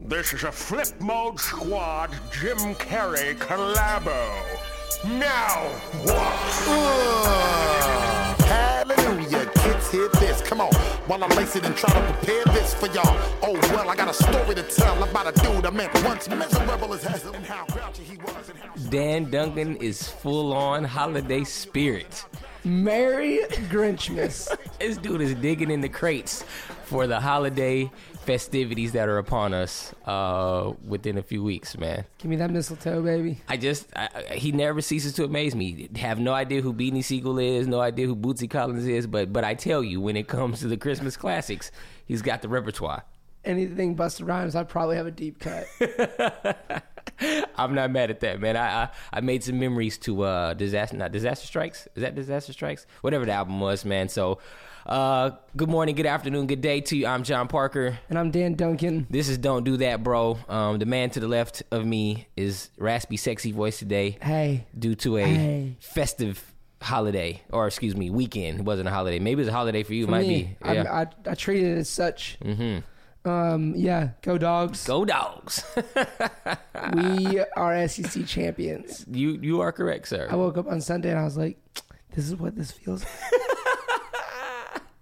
This is a Flip Mode Squad Jim Carrey collabo. Now Uh, hallelujah, kids, hear this. Come on, while I lace it and try to prepare this for y'all. Oh, well, I got a story to tell about a dude I met once, miserable as hell, and how grouchy he was. And how Dan Duncan is full on holiday spirit. Merry Grinchmas. This dude is digging in the crates for the holiday festivities that are upon us uh, within a few weeks, man. Give me that mistletoe, baby. I just, I, I- he never ceases to amaze me. Have no idea who Beanie Sigel is, no idea who Bootsy Collins is, but but I tell you, when it comes to the Christmas classics, he's got the repertoire. Anything Busta Rhymes, I'd probably have a deep cut. I'm not mad at that, man. I I, I made some memories to uh disaster, not disaster strikes. Is that disaster strikes? Whatever the album was, man. So, uh, good morning, good afternoon, good day to you. I'm John Parker. And I'm Dan Duncan. This is Don't Do That, bro. Um, the man to the left of me is raspy, sexy voice today Hey, due to a Hey. festive holiday, or excuse me, weekend. It wasn't a holiday. Maybe it's a holiday for you. It for might me, be. Yeah. I, I, I treat it as such. Mm-hmm. Um, yeah, go dogs. Go dogs. We are SEC champions. you you are correct, sir. I woke up on Sunday and I was like, this is what this feels like.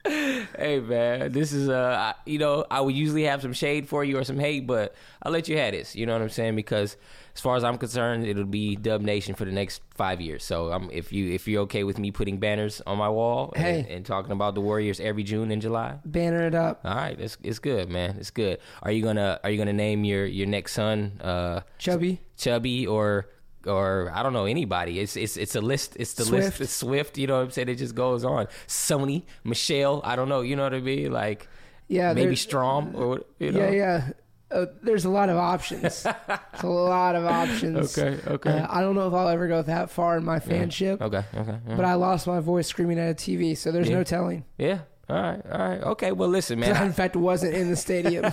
Hey man, this is uh, I- you know, I would usually have some shade for you or some hate, but I'll let you have this. You know what I'm saying? Because as far as I'm concerned, it'll be Dub Nation for the next five years. So um, if you if you're okay with me putting banners on my wall and, and talking about the Warriors every June and July, Banner it up. all right, it's it's good, man. It's good. Are you gonna Are you gonna name your your next son uh, Chubby. Chubby or or I don't know anybody. It's it's it's a list. It's the Swift. list. It's Swift. You know what I'm saying? It just goes on. Sony, Michel. I don't know. You know what I mean? Like Yeah, maybe Strom or you know. Yeah, yeah. Uh, there's a lot of options. There's a lot of options. Okay, okay. Uh, I don't know if I'll ever go that far in my fanship, Okay. Okay. yeah. but I lost my voice screaming at a TV, so there's Yeah. no telling. Yeah. All right. All right. Okay. Well, listen, man. I, in fact, wasn't in the stadium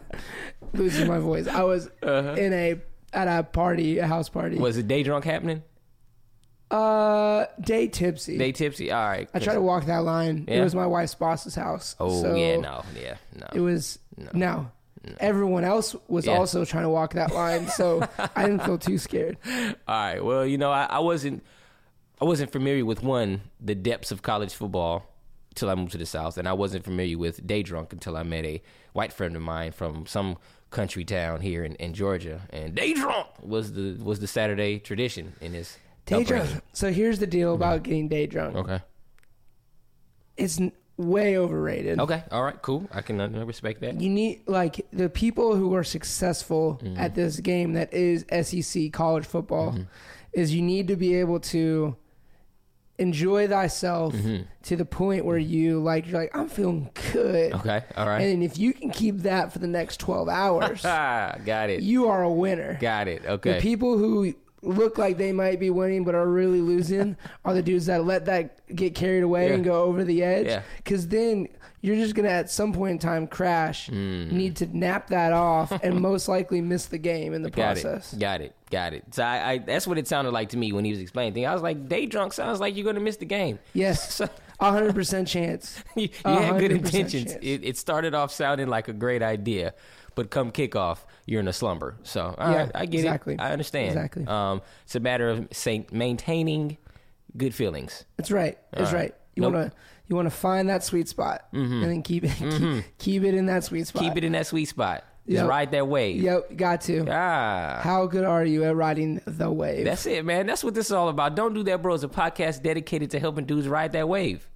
losing my voice. I was in a at a party, a house party. Was it day drunk happening? uh day tipsy. Day tipsy. All right. I tried to walk that line. It was my wife's boss's house. Oh so yeah. No. Yeah. No. It was no. Everyone else was Yeah. also trying to walk that line, so I didn't feel too scared. All right. Well, you know, I, I wasn't I wasn't familiar with one the depths of college football till I moved to the South, and I wasn't familiar with day drunk until I met a white friend of mine from some country town here in, in Georgia, and day drunk was the was the Saturday tradition in this Day upbringing. drunk. So here's the deal about getting day drunk. Okay. It's n- way overrated. Okay. All right. Cool. I can uh, respect that. You need like the people who are successful Mm-hmm. at this game that is SEC college football Mm-hmm. is you need to be able to enjoy thyself Mm-hmm. to the point where you like you're like I'm feeling good. Okay. All right. And if you can keep that for the next 12 hours, got it. you are a winner. got it. Okay. The people who look like they might be winning but are really losing are the dudes that let that get carried away Yeah. and go over the edge. Yeah. Because then you're just gonna at some point in time crash, Mm. need to nap that off, and most likely miss the game in the Got process. it. Got it. Got it. So I, I that's what it sounded like to me when he was explaining things. I was like, day drunk sounds like you're gonna miss the game. Yes, So- a hundred percent chance. you, you had good intentions. It, it started off sounding like a great idea, but come kickoff, you're in a slumber. So Yeah, right, I get exactly. it. I understand. Exactly. Um, it's a matter of say, maintaining good feelings. That's right. That's right. right. You Nope. wanna you wanna find that sweet spot and then keep it keep, keep it in that sweet spot. Keep it in that sweet spot. Just Yep. ride that wave. Yep, got to. Ah. How good are you at riding the wave? That's it, man. That's what this is all about. Don't do that, bro. It's a podcast dedicated to helping dudes ride that wave.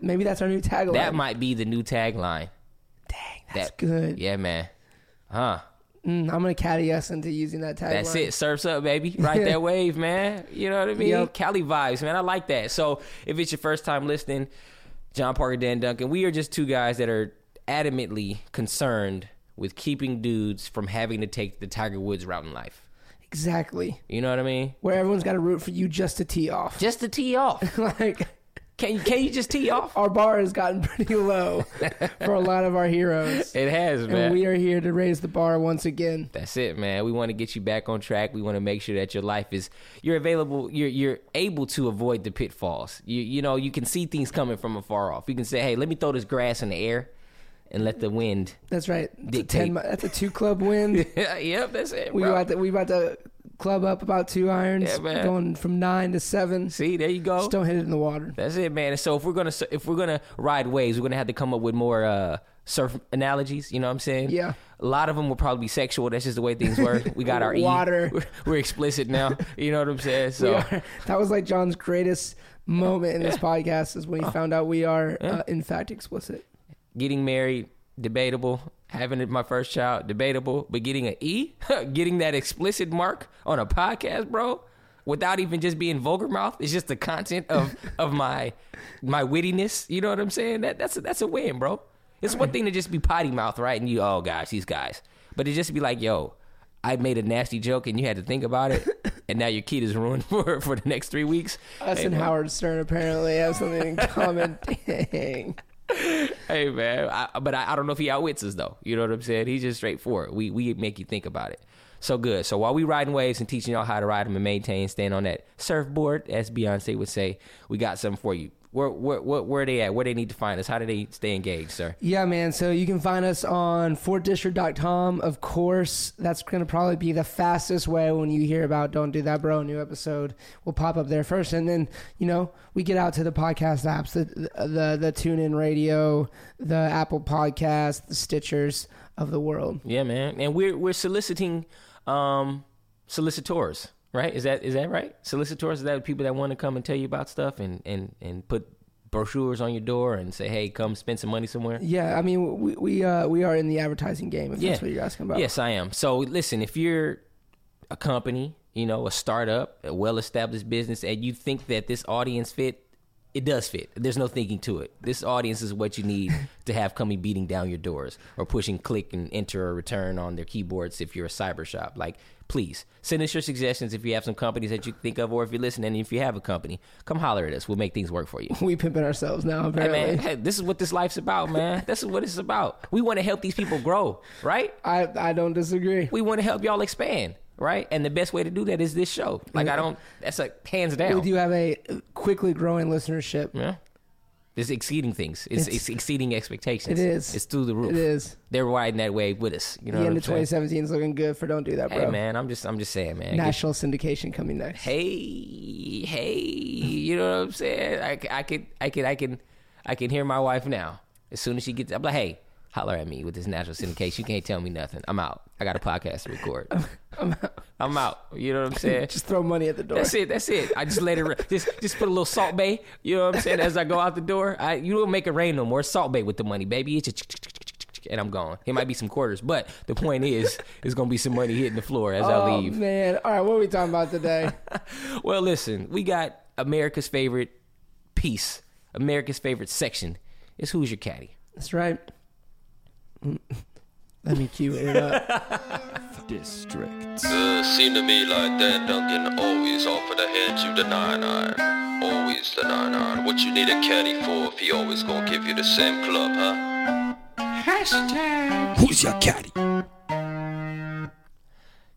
Maybe that's our new tagline. That might be the new tagline. Dang, that's That- good. Yeah, man. Huh. Mm, I'm gonna caddy us into using that tagline. That's it. Surfs up, baby. Ride that wave, man. You know what I mean? Yep. Cali vibes, man. I like that. So if it's your first time listening, John Parker, Dan Duncan, we are just two guys that are adamantly concerned with keeping dudes from having to take the Tiger Woods route in life. Exactly. You know what I mean? Where everyone's got to root for you just to tee off. Just to tee off. like Can you, can you just tee off? our bar has gotten pretty low for a lot of our heroes. It has, man. And we are here to raise the bar once again. That's it, man. We want to get you back on track. We want to make sure that your life is you're available. You're you're able to avoid the pitfalls. You you know you can see things coming from afar off. You can say, hey, let me throw this grass in the air, and let the wind. That's right. That's a, 10, that's a two club win. yep, that's it. we bro. about to, we about to club up about two irons, Yeah, man. going from nine to seven. See, there you go. Just don't hit it in the water. That's it, man. And so if we're gonna if we're gonna ride waves, we're gonna have to come up with more uh, surf analogies. You know what I'm saying? Yeah. A lot of them will probably be sexual. That's just the way things work. We got our E. Water. We're, we're explicit now. You know what I'm saying? So that was like John's greatest moment in this podcast is when he found out we are, uh, in fact, explicit. getting married, debatable. Having it- my first child, debatable. But getting an E, getting that explicit mark on a podcast, bro, without even just being vulgar mouth, it's just the content of of my my wittiness. You know what I'm saying? That that's a, that's a win, bro. It's one thing to just be potty mouth, right? And you, oh gosh, these guys. But to just be like, yo, I made a nasty joke and you had to think about it, and now your kid is ruined for for the next three weeks. Us Hey, and man. Howard Stern apparently have something in common. Dang. Hey man, I, but I, I don't know if he outwits us though. You know what I'm saying? He's just straightforward. We we make you think about it. So good. So while we riding waves and teaching y'all how to ride them and maintain, staying on that surfboard, as Beyonce would say, we got something for you. Where where where, where they at? Where they need to find us? How do they stay engaged, sir? Yeah, man. So you can find us on fortdistrict.com. Of course, that's going to probably be the fastest way when you hear about Don't Do That Bro, a new episode will pop up there first. And then, you know, we get out to the podcast apps, the, the, the TuneIn Radio, the Apple Podcast, the Stitchers of the world. Yeah, man. And we're we're soliciting um solicitors, right? Is that is that right? Solicitors is that people that want to come and tell you about stuff and and and put brochures on your door and say, "Hey, come spend some money somewhere." Yeah, I mean, we we, uh, we are in the advertising game, if that's what you're asking about. Yes, I am. So listen, if you're a company, you know, a startup, a well-established business, and you think that this audience fit, it does fit. There's no thinking to it. This audience is what you need to have coming beating down your doors or pushing click and enter or return on their keyboards if you're a cyber shop. Like, please send us your suggestions if you have some companies that you think of, or if you're listening, if you have a company, come holler at us. We'll make things work for you. We pimping ourselves now, Hey man, hey, this is what this life's about, man. This is what it's about. We want to help these people grow, right? I, I don't disagree. we want to help y'all expand, right? And the best way to do that is this show. Like I don't. That's like hands down. We do have a quickly growing listenership. Yeah. It's exceeding things. It's, It's- it's exceeding expectations. It is. It's through the roof. It is. They're riding that wave with us. You know the what end of 2017 is looking good for Don't Do That, bro. Hey man, I'm just I'm just saying, man. Get- National syndication coming next. hey, hey, you know what I'm saying? I could I could I can I can hear my wife now. As soon as she gets, I'm like, hey, holler at me with this national syndication. You can't tell me nothing. I'm out. I got a podcast to record. I'm out. I'm out. You know what I'm saying? Just throw money at the door. That's it. That's it. I just let it. ra- Just just put a little Salt Bae. You know what I'm saying? As I go out the door, I you don't make it rain no more. Salt Bae with the money, baby. It's just and I'm gone. It might be some quarters, but the point is, it's gonna be some money hitting the floor as I Oh leave. man! All right, what are we talking about today? Well, listen, we got America's favorite piece, America's favorite section. Is who's your caddy? That's right. Let me cue it up. District. Uh, seem to me like Dan Duncan always offer to hand you the nine iron. Always the nine iron. What you need a caddy for if he always gonna give you the same club, huh? Hashtag. Who's your caddy?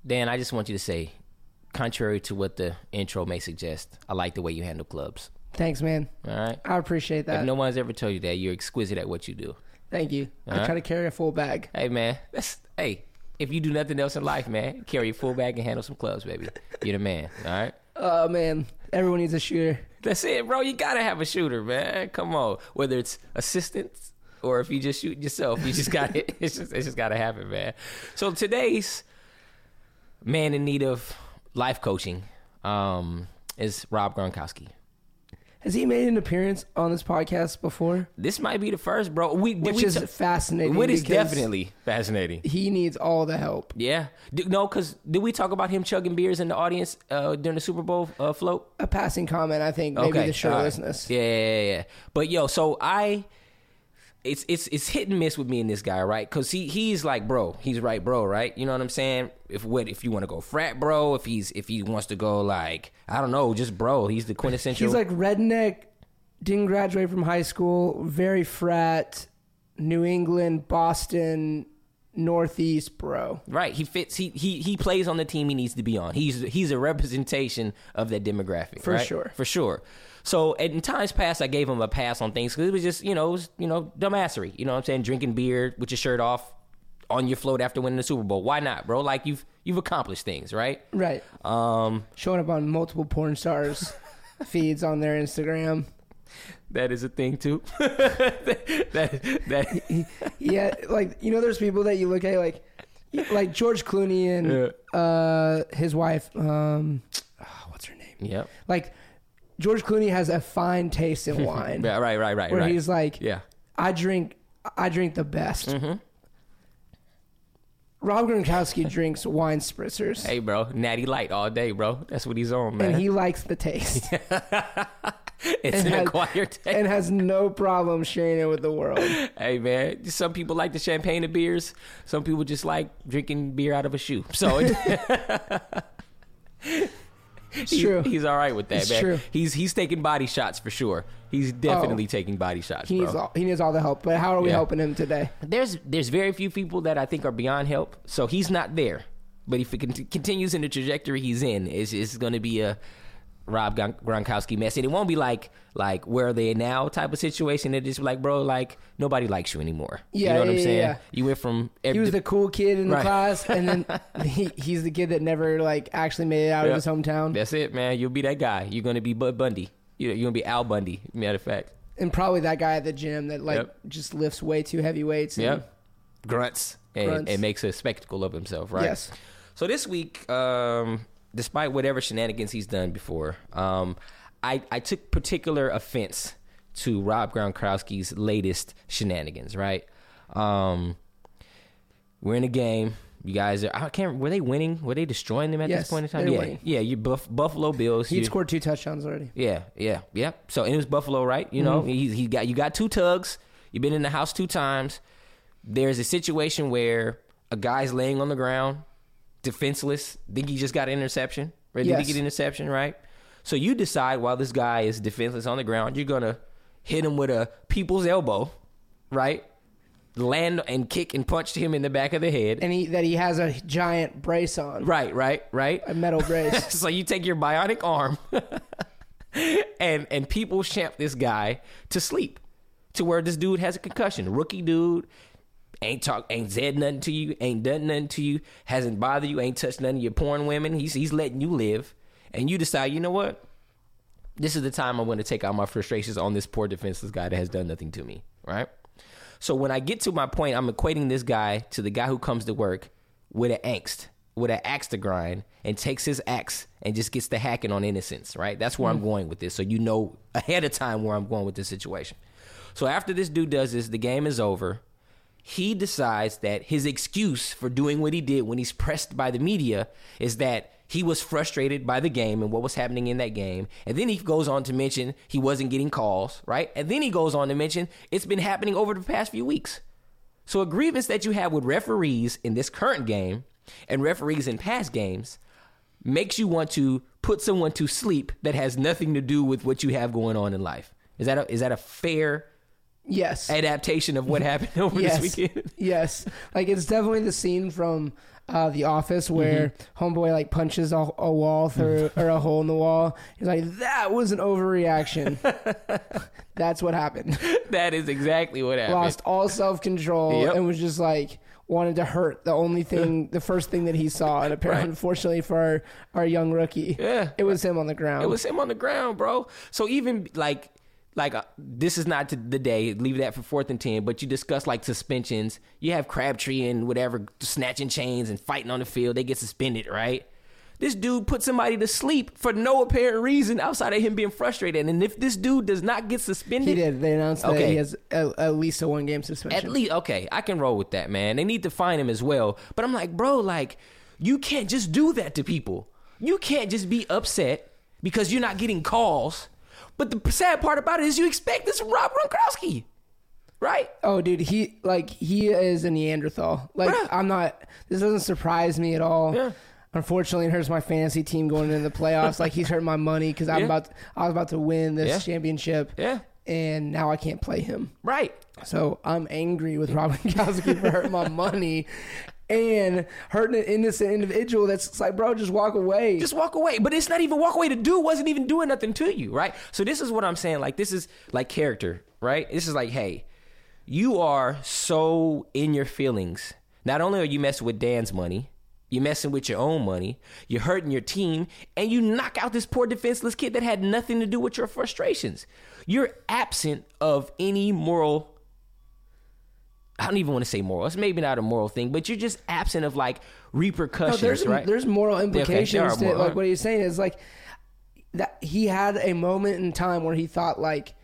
Dan, I just want you to say, contrary to what the intro may suggest, I like the way you handle clubs. Thanks, man. All right. I appreciate that. If no one's ever told you that, you're exquisite at what you do. Thank you. I try to carry a full bag. Hey man, that's hey. If you do nothing else in life, man, carry a full bag and handle some clubs, baby. You're the man. All right. Oh man, everyone needs a shooter. That's it, bro. You gotta have a shooter, man. Come on. Whether it's assistance or if you just shoot yourself, you just got it. It's just it's just gotta happen, man. So today's man in need of life coaching um, is Rob Gronkowski. Has he made an appearance on this podcast before? This might be the first, bro. We Which we is ta- fascinating. What is definitely fascinating. He needs all the help. Yeah. D- no, because did we talk about him chugging beers in the audience uh, during the Super Bowl uh, float? A passing comment, I think, maybe the shirtlessness. Yeah, yeah, yeah. But yo, so I it's it's it's hit and miss with me and this guy, right? Because he he's like bro, he's right, bro, right? You know what I'm saying? If what if you want to go frat, bro? If he's if he wants to go like I don't know, just bro. He's the quintessential. He's like redneck, didn't graduate from high school, very frat, New England, Boston, Northeast, bro. Right. He fits. He he he plays on the team he needs to be on. He's he's a representation of that demographic. For right? sure. For sure. So in times past, I gave him a pass on things because it was just you know it was you know dumbassery. You know what I'm saying? Drinking beer with your shirt off on your float after winning the Super Bowl. Why not, bro? Like you've you've accomplished things, right? Right. Um, Showing up on multiple porn stars feeds on their Instagram. that is a thing too. that that Yeah, like you know, there's people that you look at like, like George Clooney and uh, his wife. Um, ah, what's her name? Yep. Like George Clooney has a fine taste in wine. Yeah, right, right, right, Where right. he's like, Yeah. I drink, I drink the best. Mm-hmm. Rob Gronkowski drinks wine spritzers, Hey, bro, natty light all day, bro. That's what he's on, man. and he likes the taste, it's and an has- acquired taste. and has no problem sharing it with the world. Hey man, some people like the champagne and beers. Some people just like drinking beer out of a shoe. So It's true. he's all right with that, It's man. true. He's he's taking body shots for sure. He's definitely oh. taking body shots, He bro. needs all, he needs all the help. But how are we Yeah. helping him today? there's there's very few people that I think are beyond help. So he's not there. But if it con- continues in the trajectory he's in, it's, it's going to be a Rob Gron- Gronkowski mess, and it won't be like like where are they now type of situation. It just like bro, like nobody likes you anymore. you Yeah, know what yeah, I'm saying? yeah. You went from He was the cool kid in the Right. class, and then he, he's the kid that never like actually made it out Yep. of his hometown, That's it, man. You'll be that guy. You're gonna be Bud Bundy. You're, you're gonna be Al Bundy. Matter of fact. and probably that guy at the gym that like Yep. just lifts way too heavy weights. and- Yep. Grunts and, Grunts. and makes a spectacle of himself, right? Yes. So this week, um, despite whatever shenanigans he's done before, um, I, I took particular offense to Rob Gronkowski's latest shenanigans, right? Um, we're in a game. You guys are. I can't. Were they winning? Were they destroying them at Yes, this point in time? yeah, winning. yeah. You buff, Buffalo Bills. He'd scored two touchdowns already. yeah, yeah, yeah. So it was Buffalo, right? You know, he he got you got two tugs. You've been in the house two times. There's a situation where a guy's laying on the ground, defenseless. Think he just got an interception. Right? Did Yes. he get an interception? Right. So you decide while this guy is defenseless on the ground, you're gonna hit him with a people's elbow, right? Land and kick and punch him in the back of the head. And he that he has a giant brace on, Right, right, right. a metal brace. so you take your bionic arm and and people champ this guy to sleep to where this dude has a concussion rookie dude ain't talk ain't said nothing to you ain't done nothing to you hasn't bothered you ain't touched none of your porn women he's he's letting you live and you decide you know what this is the time i'm going to take out my frustrations on this poor defenseless guy that has done nothing to me right so when I get to my point, I'm equating this guy to the guy who comes to work with an angst, with an axe to grind, and takes his axe and just gets the hacking on innocence, right? That's where I'm mm. going with this. So you know ahead of time where I'm going with this situation. So after this dude does this, the game is over. He decides that his excuse for doing what he did when he's pressed by the media is that he was frustrated by the game and what was happening in that game. And then he goes on to mention he wasn't getting calls, right? And then he goes on to mention it's been happening over the past few weeks. So a grievance that you have with referees in this current game and referees in past games makes you want to put someone to sleep that has nothing to do with what you have going on in life. Is that a, is that a fair yes, adaptation of what happened over yes, this weekend? yes. Like it's definitely the scene from uh, The Office where Mm-hmm. homeboy like punches a, a wall through or a hole in the wall. He's like, "That was an overreaction." That's what happened. that is exactly what happened. Lost all self control Yep. and was just like wanted to hurt the only thing, the first thing that he saw. And apparently, Right. unfortunately for our, our young rookie, Yeah. it was him on the ground. It was him on the ground, bro. So even like like uh, this is not the day. Leave that for fourth and ten. But you discuss like suspensions. You have Crabtree and whatever snatching chains and fighting on the field. They get suspended, right? This dude put somebody to sleep for no apparent reason outside of him being frustrated. And if this dude does not get suspended, He did. They announced that Okay. he has at, at least a one game suspension. At least, okay, I can roll with that, man. They need to find him as well. But I'm like, bro, like, you can't just do that to people. You can't just be upset because you're not getting calls. But the sad part about it is you expect this from Rob Gronkowski. right? Oh, dude, he like he is a Neanderthal. Like I'm not. This doesn't surprise me at all. Yeah. Unfortunately, it hurts my fantasy team going into the playoffs. like he's hurting my money because I'm Yeah. about. I was about to win this Yeah. championship. Yeah. And now I can't play him. Right. So I'm angry with Robin Gronkowski for hurting my money and hurting an innocent individual. That's like, bro, just walk away. Just walk away. But it's not even walk away. to do wasn't even doing nothing to you, right? So this is what I'm saying. Like this is like character, right? This is like, hey, you are so in your feelings. Not only are you messing with Dan's money, you're messing with your own money, you're hurting your team, and you knock out this poor defenseless kid that had nothing to do with your frustrations. You're absent of any moral I don't even want to say moral. It's maybe not a moral thing, but you're just absent of like No, repercussions, there's right? there's moral Okay, implications to moral- like what he's saying is like that he had a moment in time where he thought like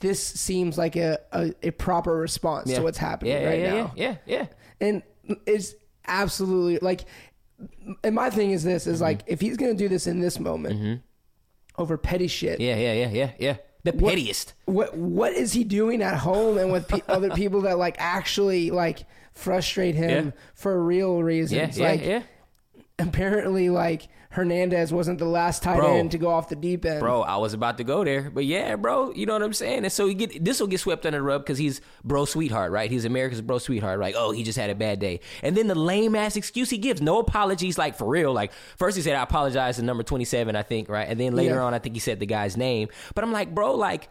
this seems like a a, a proper response Yeah. to what's happening yeah, right yeah, now. Yeah, yeah, and it's absolutely like and my thing is this is Mm-hmm. like if he's gonna do this in this moment over petty shit yeah, yeah, yeah, yeah, yeah. The What- pettiest. what what is he doing at home and with pe- other people that like actually like frustrate him Yeah. for real Yeah, reasons yeah, like yeah. Apparently like Hernandez wasn't the last tight Bro. end to go off the deep end Bro, I was about to go there, but yeah, bro, you know what I'm saying. And so you get this will get swept under the rug because he's bro sweetheart, right? He's America's bro sweetheart, right? Oh, he just had a bad day, and then the lame ass excuse he gives, no apologies, like for real. Like first he said I apologize to number 27, I think, right? And then later Yeah. on, I think he said the guy's name, but I'm like, bro, like.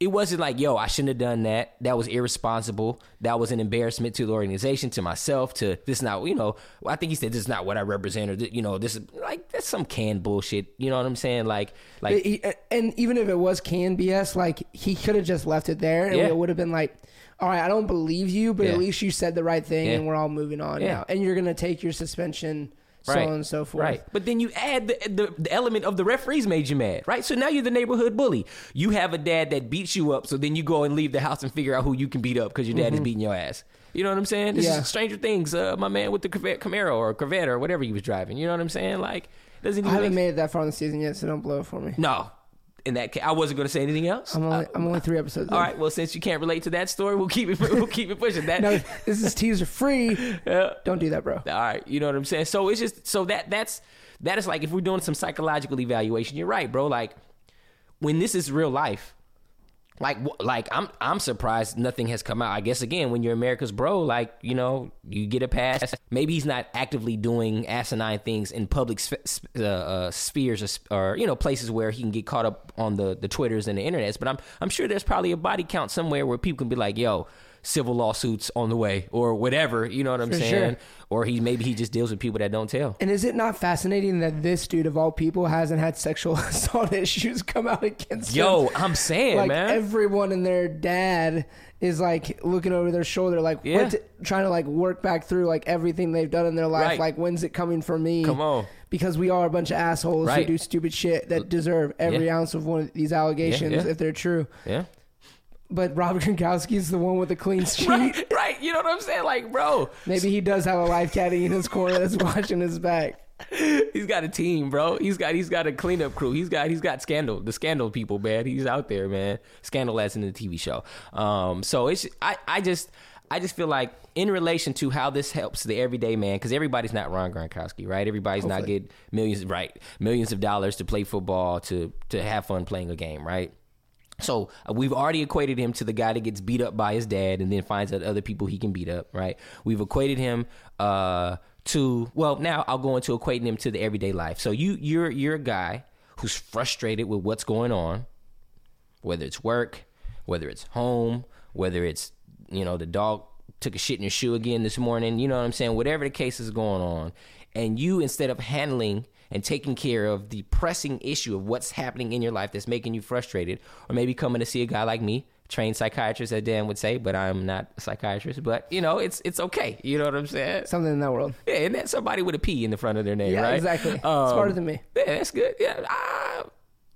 It wasn't like, yo, I shouldn't have done that. That was irresponsible. That was an embarrassment to the organization, to myself, to this not, you know, I think he said this is not what I represent or, you know, this is like, that's some canned bullshit. You know what I'm saying? Like, like, and even if it was canned BS like he could have just left it there and Yeah. it would have been like all right I don't believe you but Yeah. at least you said the right thing Yeah. and we're all moving on Yeah. now and you're gonna take your suspension so right. on and so forth Right. But then you add the, the the element of the referees made you mad, right? So now you're the neighborhood bully. You have a dad that beats you up, so then you go and leave the house and figure out who you can beat up because your dad is beating your ass. You know what I'm saying? This Mm-hmm. Yeah. is Stranger Things. Uh, my man with the Camaro or Corvette or whatever he was driving. You know what I'm saying? Like, doesn't I haven't make made it that far in the season yet so don't blow it for me no. In that case, I wasn't going to say anything else. I'm only I'm only uh, three episodes All in. right. Well, since you can't relate to that story, we'll keep it. We'll keep it pushing. That no this is teaser free Yeah. don't do that bro All right, you know what I'm saying. So it's just so that that's that is like if we're doing some psychological evaluation, you're right, bro. Like when this is real life, like like I'm I'm surprised nothing has come out. I guess again when you're America's bro, like you know you get a pass. Maybe he's not actively doing asinine things in public sp- uh, uh, spheres or, or you know places where he can get caught up on the the twitters and the internets. But I'm I'm sure there's probably a body count somewhere where people can be like, yo. Civil lawsuits on the way, or whatever. You know what I'm For saying? sure. Or he maybe he just deals with people that don't tell. And is it not fascinating that this dude of all people hasn't had sexual assault issues come out against Yo, him? Yo, I'm saying, like man. everyone and their dad is like looking over their shoulder, like Yeah. what trying to like work back through like everything they've done in their life. Right. Like when's it coming for me? Come on. Because we are a bunch of assholes Right. who do stupid shit that deserve every Yeah. ounce of one of these allegations yeah. if they're true. yeah. But Rob Gronkowski is the one with the clean sheet. Right, right. You know what I'm saying? Like, bro, Maybe he does have a life caddy in his corner that's watching his back. he's got a team, bro. He's got he's got a cleanup crew. He's got he's got scandal, the scandal people, man. He's out there, man. Scandal as in the TV show. Um, so it's I I just I just feel like in relation to how this helps the everyday man, because everybody's not Ron Gronkowski, right? Everybody's not Hopefully. get millions, right? Millions of dollars to play football, to to have fun playing a game, right? So uh, we've already equated him to the guy that gets beat up by his dad and then finds out other people he can beat up, right? We've equated him uh, to well, now I'll go into equating him to the everyday life. So you you're you're a guy who's frustrated with what's going on, whether it's work, whether it's home, whether it's you know the dog took a shit in your shoe again this morning, you know what I'm saying? Whatever the case is going on, and you instead of handling and taking care of the pressing issue of what's happening in your life that's making you frustrated, or maybe coming to see a guy like me, trained psychiatrist, as Dan would say, but I'm not a psychiatrist. But you know, it's it's okay. You know what I'm saying? Something in that world. Yeah, and that's somebody with a P in the front of their name, Yeah, right? exactly. Um, Smarter than me. Yeah, that's good. Yeah, ah,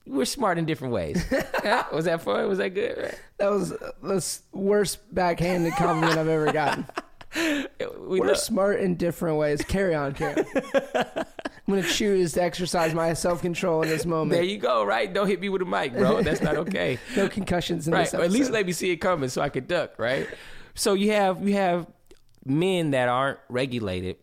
we're smart in different ways. Was that fun? Was that good? Right? That was the worst backhanded compliment I've ever gotten. We We're smart in different ways. Carry on, carry on. I'm gonna choose to exercise my self control in this moment. There you go. Right? Don't hit me with a mic, bro. That's not okay. no concussions in right. this Or at least let me see it coming so I could duck. Right. So you have you have men that aren't regulated,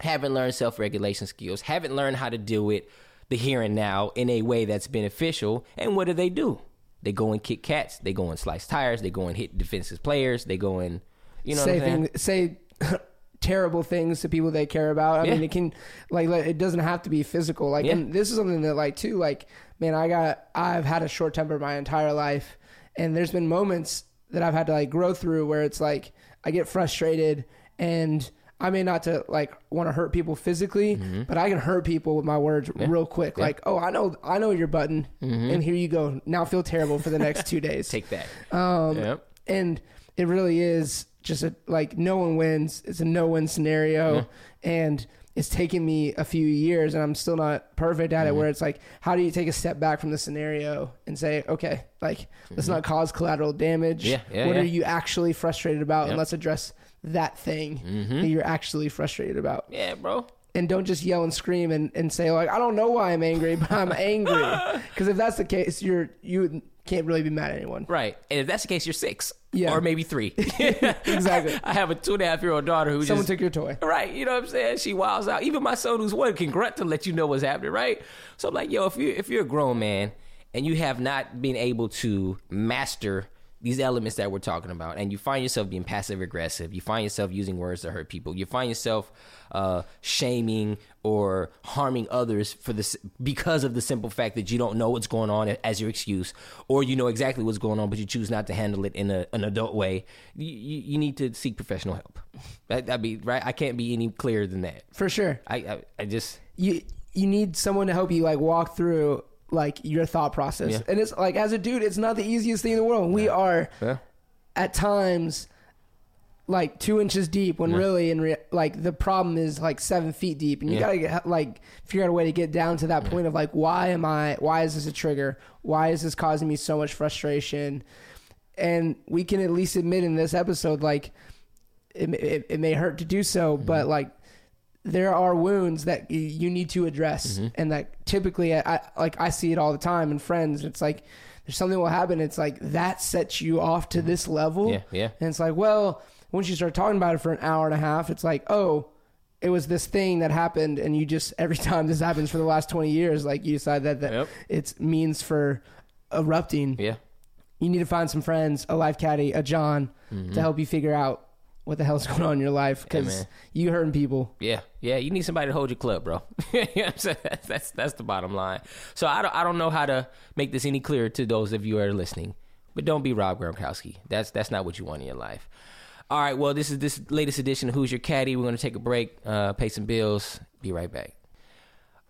haven't learned self regulation skills, haven't learned how to deal with the here and now in a way that's beneficial. And what do they do? They go and kick cats. They go and slice tires. They go and hit defensive players. They go and you know say what I'm saying? things, say terrible things to people they care about. I Yeah. mean, it can like it doesn't have to be physical. Like, Yeah. and this is something that like too. Like, man, I got I've had a short temper my entire life, and there's been moments that I've had to like grow through where it's like I get frustrated and. I may not to like want to hurt people physically, but I can hurt people with my words real quick. Mm-hmm. Yeah. Like, oh, I know, I know your button, Mhm. and here you go. Now feel terrible for the next two days. Take that. Um, Yep. and it really is just a like no one wins. It's a no win scenario, Yeah. and it's taken me a few years, and I'm still not perfect at it. Mm-hmm. Where it's like, how do you take a step back from the scenario and say, okay, like let's not cause collateral damage. Mm-hmm. Yeah, yeah, what yeah. are you actually frustrated about, and let's address that thing Mhm. that you're actually frustrated about. Yeah, bro. And don't just yell and scream and, and say like I don't know why I'm angry, but I'm angry. Because if that's the case, you're you can't really be mad at anyone. Right. And if that's the case, you're six. Yeah. Or maybe three. Exactly. I have a two and a half year old daughter who Someone just took your toy. Right, you know what I'm saying? She wilds out. Even my son who's one can grunt to let you know what's happening, right? So I'm like, yo, if you if you're a grown man and you have not been able to master these elements that we're talking about, and you find yourself being passive aggressive, you find yourself using words to hurt people, you find yourself uh, shaming or harming others for this because of the simple fact that you don't know what's going on as your excuse, or you know exactly what's going on, but you choose not to handle it in a, an adult way. You, you, you need to seek professional help. That, that'd be right. I can't be any clearer than that. For sure. I, I, I just you you need someone to help you like walk through like your thought process. Yeah. And it's like as a dude, it's not the easiest thing in the world. We are yeah. at times like two inches deep when Yeah. really in re- like the problem is like seven feet deep and you Yeah. gotta get, like figure out a way to get down to that point of like why am i why is this a trigger why is this causing me so much frustration and we can at least admit in this episode like it, it, it may hurt to do so Mm-hmm. but like there are wounds that you need to address Mm-hmm. and that typically I, like i see it all the time in friends it's like there's something will happen it's like that sets you off to this level Mm-hmm. Yeah, yeah. and it's like well once you start talking about it for an hour and a half it's like oh it was this thing that happened and you just every time this happens for the last 20 years like you decide that, that Yep. it's means for erupting yeah. you need to find some friends, a life caddy, a John, to help you figure out what the hell's going on in your life because Mm-hmm. you hurting people. Yeah, yeah, you need somebody to hold your club, bro. you know what I'm saying? That's, that's that's the bottom line. So I don't I don't know how to make this any clearer to those of you who are listening. But don't be Rob Gronkowski. That's that's not what you want in your life. All right, well, this is this latest edition of Who's Your Caddy. We're gonna take a break, uh, pay some bills, be right back.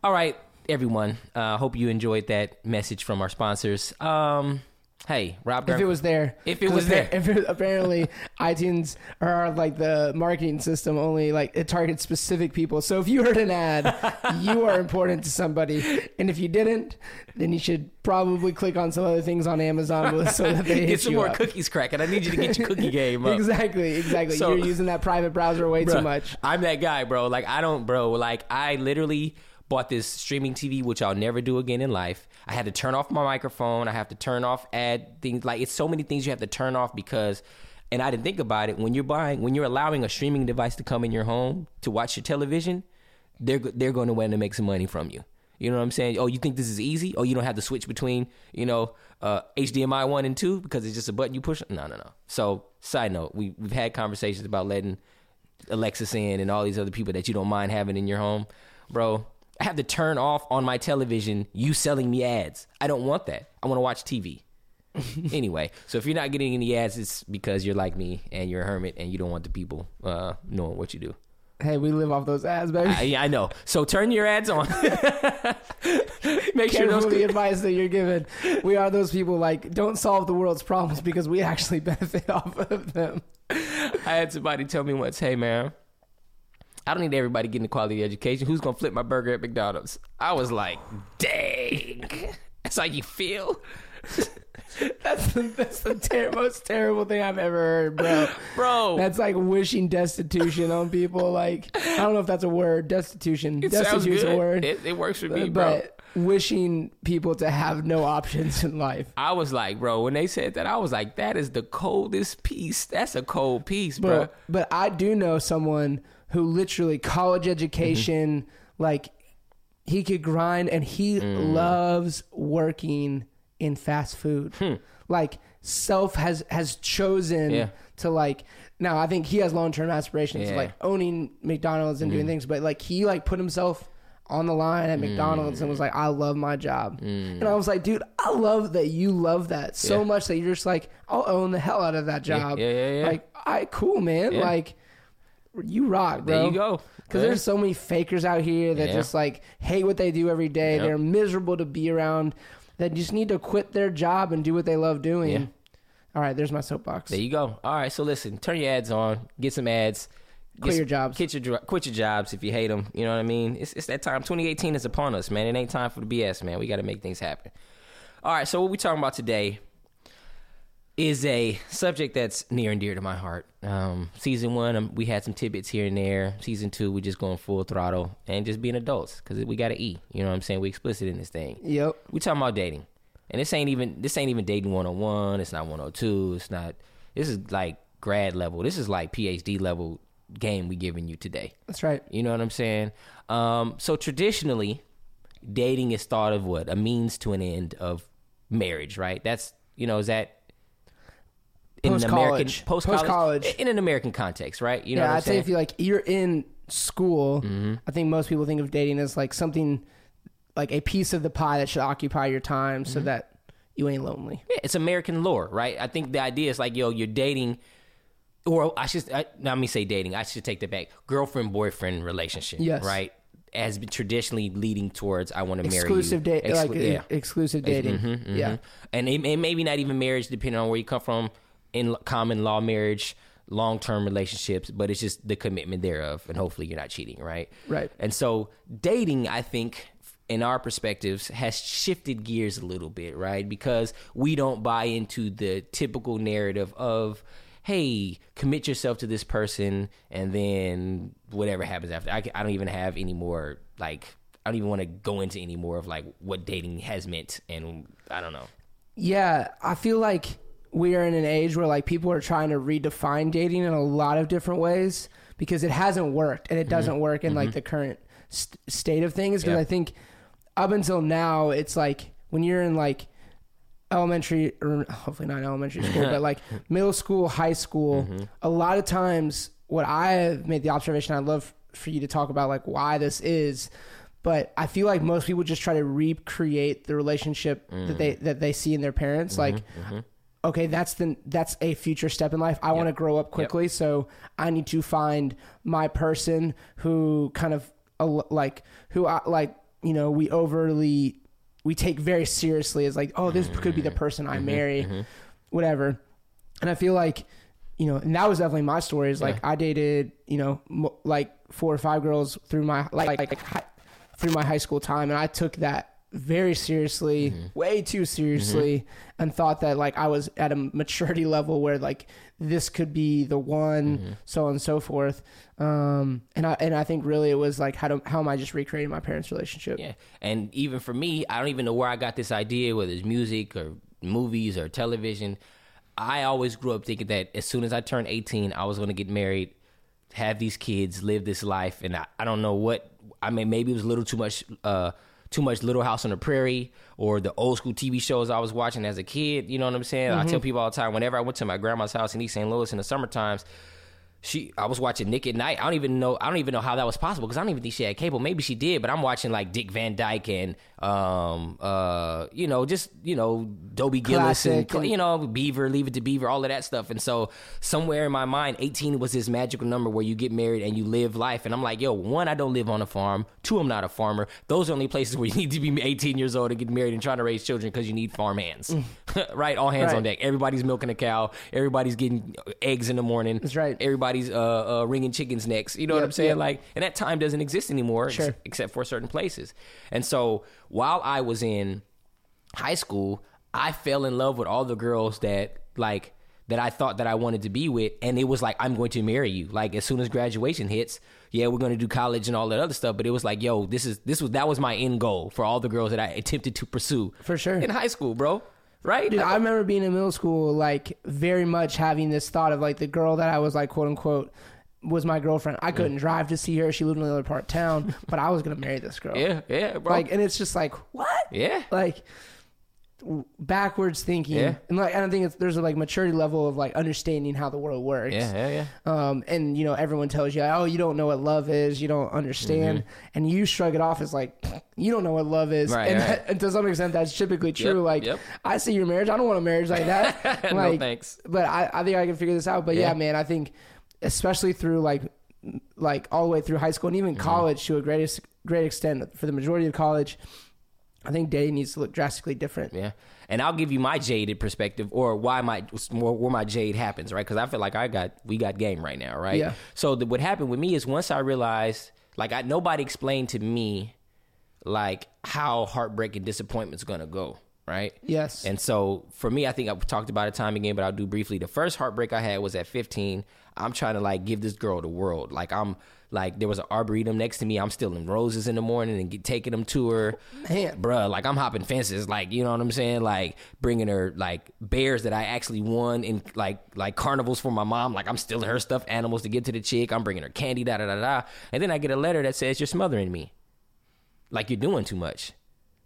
All right, everyone. Uh, hope you enjoyed that message from our sponsors. Um, hey, Rob. If it was there, if it was appa- there, if it, apparently iTunes or like the marketing system only like it targets specific people. So if you heard an ad, you are important to somebody, and if you didn't, then you should probably click on some other things on Amazon so that they hit get some you more up. cookies cracking. I need you to get your cookie game up. Exactly, exactly. So- You're using that private browser way too much. I'm that guy, bro. Like I don't, bro. Like I literally bought this streaming TV, which I'll never do again in life. I had to turn off my microphone. I have to turn off ad things. Like it's so many things you have to turn off because. And I didn't think about it when you're buying, when you're allowing a streaming device to come in your home to watch your television. They're they're going to want to make some money from you. You know what I'm saying? Oh, you think this is easy? Oh, you don't have to switch between, you know, uh, HDMI one and two because it's just a button you push. No, no, no. So, side note, we we've had conversations about letting Alexa in and all these other people that you don't mind having in your home, bro. I have to turn off on my television you selling me ads. I don't want that. I want to watch TV. anyway, so if you're not getting any ads, it's because you're like me and you're a hermit and you don't want the people uh, knowing what you do. Hey, we live off those ads, baby. I, yeah, I know. So turn your ads on. Make sure those. the advice that you're given. We are those people like don't solve the world's problems because we actually benefit off of them. I had somebody tell me once, "Hey, man, I don't need everybody getting a quality education. Who's gonna flip my burger at McDonald's?" I was like, "Dang, that's how you feel." That's the that's the ter- most terrible thing I've ever heard, bro. Bro. that's like wishing destitution on people. Like I don't know if that's a word. Destitution. It sounds good. a word. It, it works for me, bro. but wishing people to have no options in life. I was like, bro, when they said that, I was like, that is the coldest piece. That's a cold piece, bro. But but I do know someone who literally college education, Mm-hmm. like he could grind and he Mm. loves working in fast food. Like self has has chosen Hmm. Yeah. to like now I think he has long term aspirations of Yeah. like owning McDonald's and doing things, but like he like put himself on the line at McDonald's and was like, I love my job. And I was like, dude, I love that you love that so Yeah. much that you're just like, I'll own the hell out of that job. yeah, yeah, yeah. Like, all right, cool, man. Yeah. Like, you rock, bro. There you go. Because there's so many fakers out here that Yeah. just like hate what they do every day. Yep. They're miserable to be around. That just need to quit their job and do what they love doing. Yeah. All right, there's my soapbox. There you go. All right, so listen, turn your ads on, get some ads. Quit Get your jobs. Quit your, quit your jobs if you hate them. You know what I mean? It's, it's that time. 2018 is upon us, man. It ain't time for the BS, man. We got to make things happen. All right, so what we talking about today is a subject that's near and dear to my heart. Um, season one, um, we had some tidbits here and there. Season two, we just going full throttle and just being adults because we got to eat. You know what I'm saying? We explicit in this thing. Yep. We talking about dating, and this ain't even this ain't even dating 101. It's not 102. It's not. This is like grad level. This is like PhD level game we giving you today. That's right. You know what I'm saying? Um, so traditionally, dating is thought of what a means to an end of marriage, right? That's you know is that in an American post Post-college. in an American context, right? You know yeah, I'd say if you like you're in school, Mm-hmm. I think most people think of dating as like something like a piece of the pie that should occupy your time Mm-hmm. so that you ain't lonely. Yeah, it's American lore, right? I think the idea is like, yo, you're dating, or I should, I, not me say dating. I should take that back. Girlfriend boyfriend relationship, Yes. right? Has been traditionally leading towards I want to marry you. Exclusive date, Exclu- like yeah. exclusive dating. Mhm, mhm. Yeah. and it, it maybe not even marriage, depending on where you come from. In common law marriage, long term relationships, but it's just the commitment thereof, and hopefully you're not cheating, right? Right. And so dating, I think, in our perspectives, has shifted gears a little bit, right? Because we don't buy into the typical narrative of, hey, commit yourself to this person, and then whatever happens after. I, I don't even have any more like. I don't even want to go into any more of like what dating has meant, and I don't know. Yeah, I feel like we are in an age where like people are trying to redefine dating in a lot of different ways because it hasn't worked and it mm-hmm. doesn't work in like mm-hmm. the current st- state of things. Because Yeah. I think up until now it's like when you're in like elementary or hopefully not elementary school but like middle school high school mm-hmm. a lot of times what i have made the observation i'd love for you to talk about like why this is but i feel like most people just try to recreate the relationship that they mm. that they see in their parents. Like okay that's the that's a future step in life. I want to grow up quickly so i need to find my person who kind of like who I, like you know we overly we take very seriously as like oh this mm-hmm. could be the person i mm-hmm. marry mm-hmm. whatever. And i feel like you know and that was definitely my story is like i dated you know mo- like four or five girls through my like, like hi, through my high school time and i took that very seriously way too seriously and thought that like i was at a maturity level where like this could be the one so on and so forth um and i and i think really it was like how do how am i just recreating my parents relationship Yeah. And even for me, I don't even know where I got this idea, whether it's music or movies or television. I always grew up thinking that as soon as I turned 18, I was going to get married, have these kids, live this life. And I, I don't know what, I mean, maybe it was a little too much, uh, too much Little House on the Prairie or the old school TV shows I was watching as a kid. You know what I'm saying? I tell mm-hmm. people all the time, whenever I went to my grandma's house in East St. Louis in the summer times, she I was watching Nick at Night. I don't even know I don't even know how that was possible because I don't even think she had cable. Maybe she did, but I'm watching like Dick Van Dyke and um uh you know just you know Dobie Gillis and, and- you know Beaver, Leave It to Beaver, all of that stuff. And so somewhere in my mind, 18 was this magical number where you get married and you live life. And I'm like, yo, one, I don't live on a farm. Two, I'm not a farmer. Those are only places where you need to be 18 years old and get married and trying to raise children because you need farm hands, right? All hands Mm. Right. on deck. Everybody's milking a cow. Everybody's getting eggs in the morning. That's right. Everybody's uh, uh, ringing chickens necks. You know what I'm saying? yep. Like, and that time doesn't exist anymore, ex- except for certain places. And so while I was in high school, I fell in love with all the girls that like that I thought that I wanted to be with, and it was like I'm going to marry you. Like as soon as graduation hits, yeah, we're going to do college and all that other stuff. But it was like, yo, this is this was that was my end goal for all the girls that I attempted to pursue For sure. in high school, bro. Right? Dude, I remember being in middle school, like very much having this thought of like the girl that I was like quote unquote was my girlfriend. I couldn't drive to see her; she lived in another part of town, but I was gonna marry this girl. yeah, yeah, bro. Like, and it's just like what? yeah, Like backwards thinking, Yeah. and like I don't think it's, there's a like maturity level of like understanding how the world works. yeah, yeah, yeah. Um, and you know, everyone tells you, oh, you don't know what love is, you don't understand, and you shrug it off as like, you don't know what love is, Mm-hmm. Right, and, right. that- and to some extent, that's typically true. Yep, like, yep. I see your marriage, I don't want a marriage like that. No like, thanks. But I, I think I can figure this out. But yeah. Yeah. man, I think especially through like, like all the way through high school and even Mm-hmm. college to a great great extent for the majority of college, I think dating needs to look drastically different. Yeah, and I'll give you my jaded perspective, or why my where my jade happens, right? Because I feel like I got we got game right now, right? Yeah. So the, what happened with me is once I realized, like, I, nobody explained to me, like, how heartbreak and disappointment's gonna go, right? Yes. And so for me, I think I've talked about it time again, but I'll do briefly. The first heartbreak I had was at 15. I'm trying to like give this girl the world. Like I'm like there was an arboretum next to me. I'm stealing roses in the morning and get, taking them to her. Oh, man. bruh, like I'm hopping fences. Like you know what I'm saying. Like bringing her like bears that I actually won in like like carnivals for my mom. Like I'm stealing her stuffed animals to get to the chick. I'm bringing her candy. Da da da da. And then I get a letter that says you're smothering me. Like you're doing too much.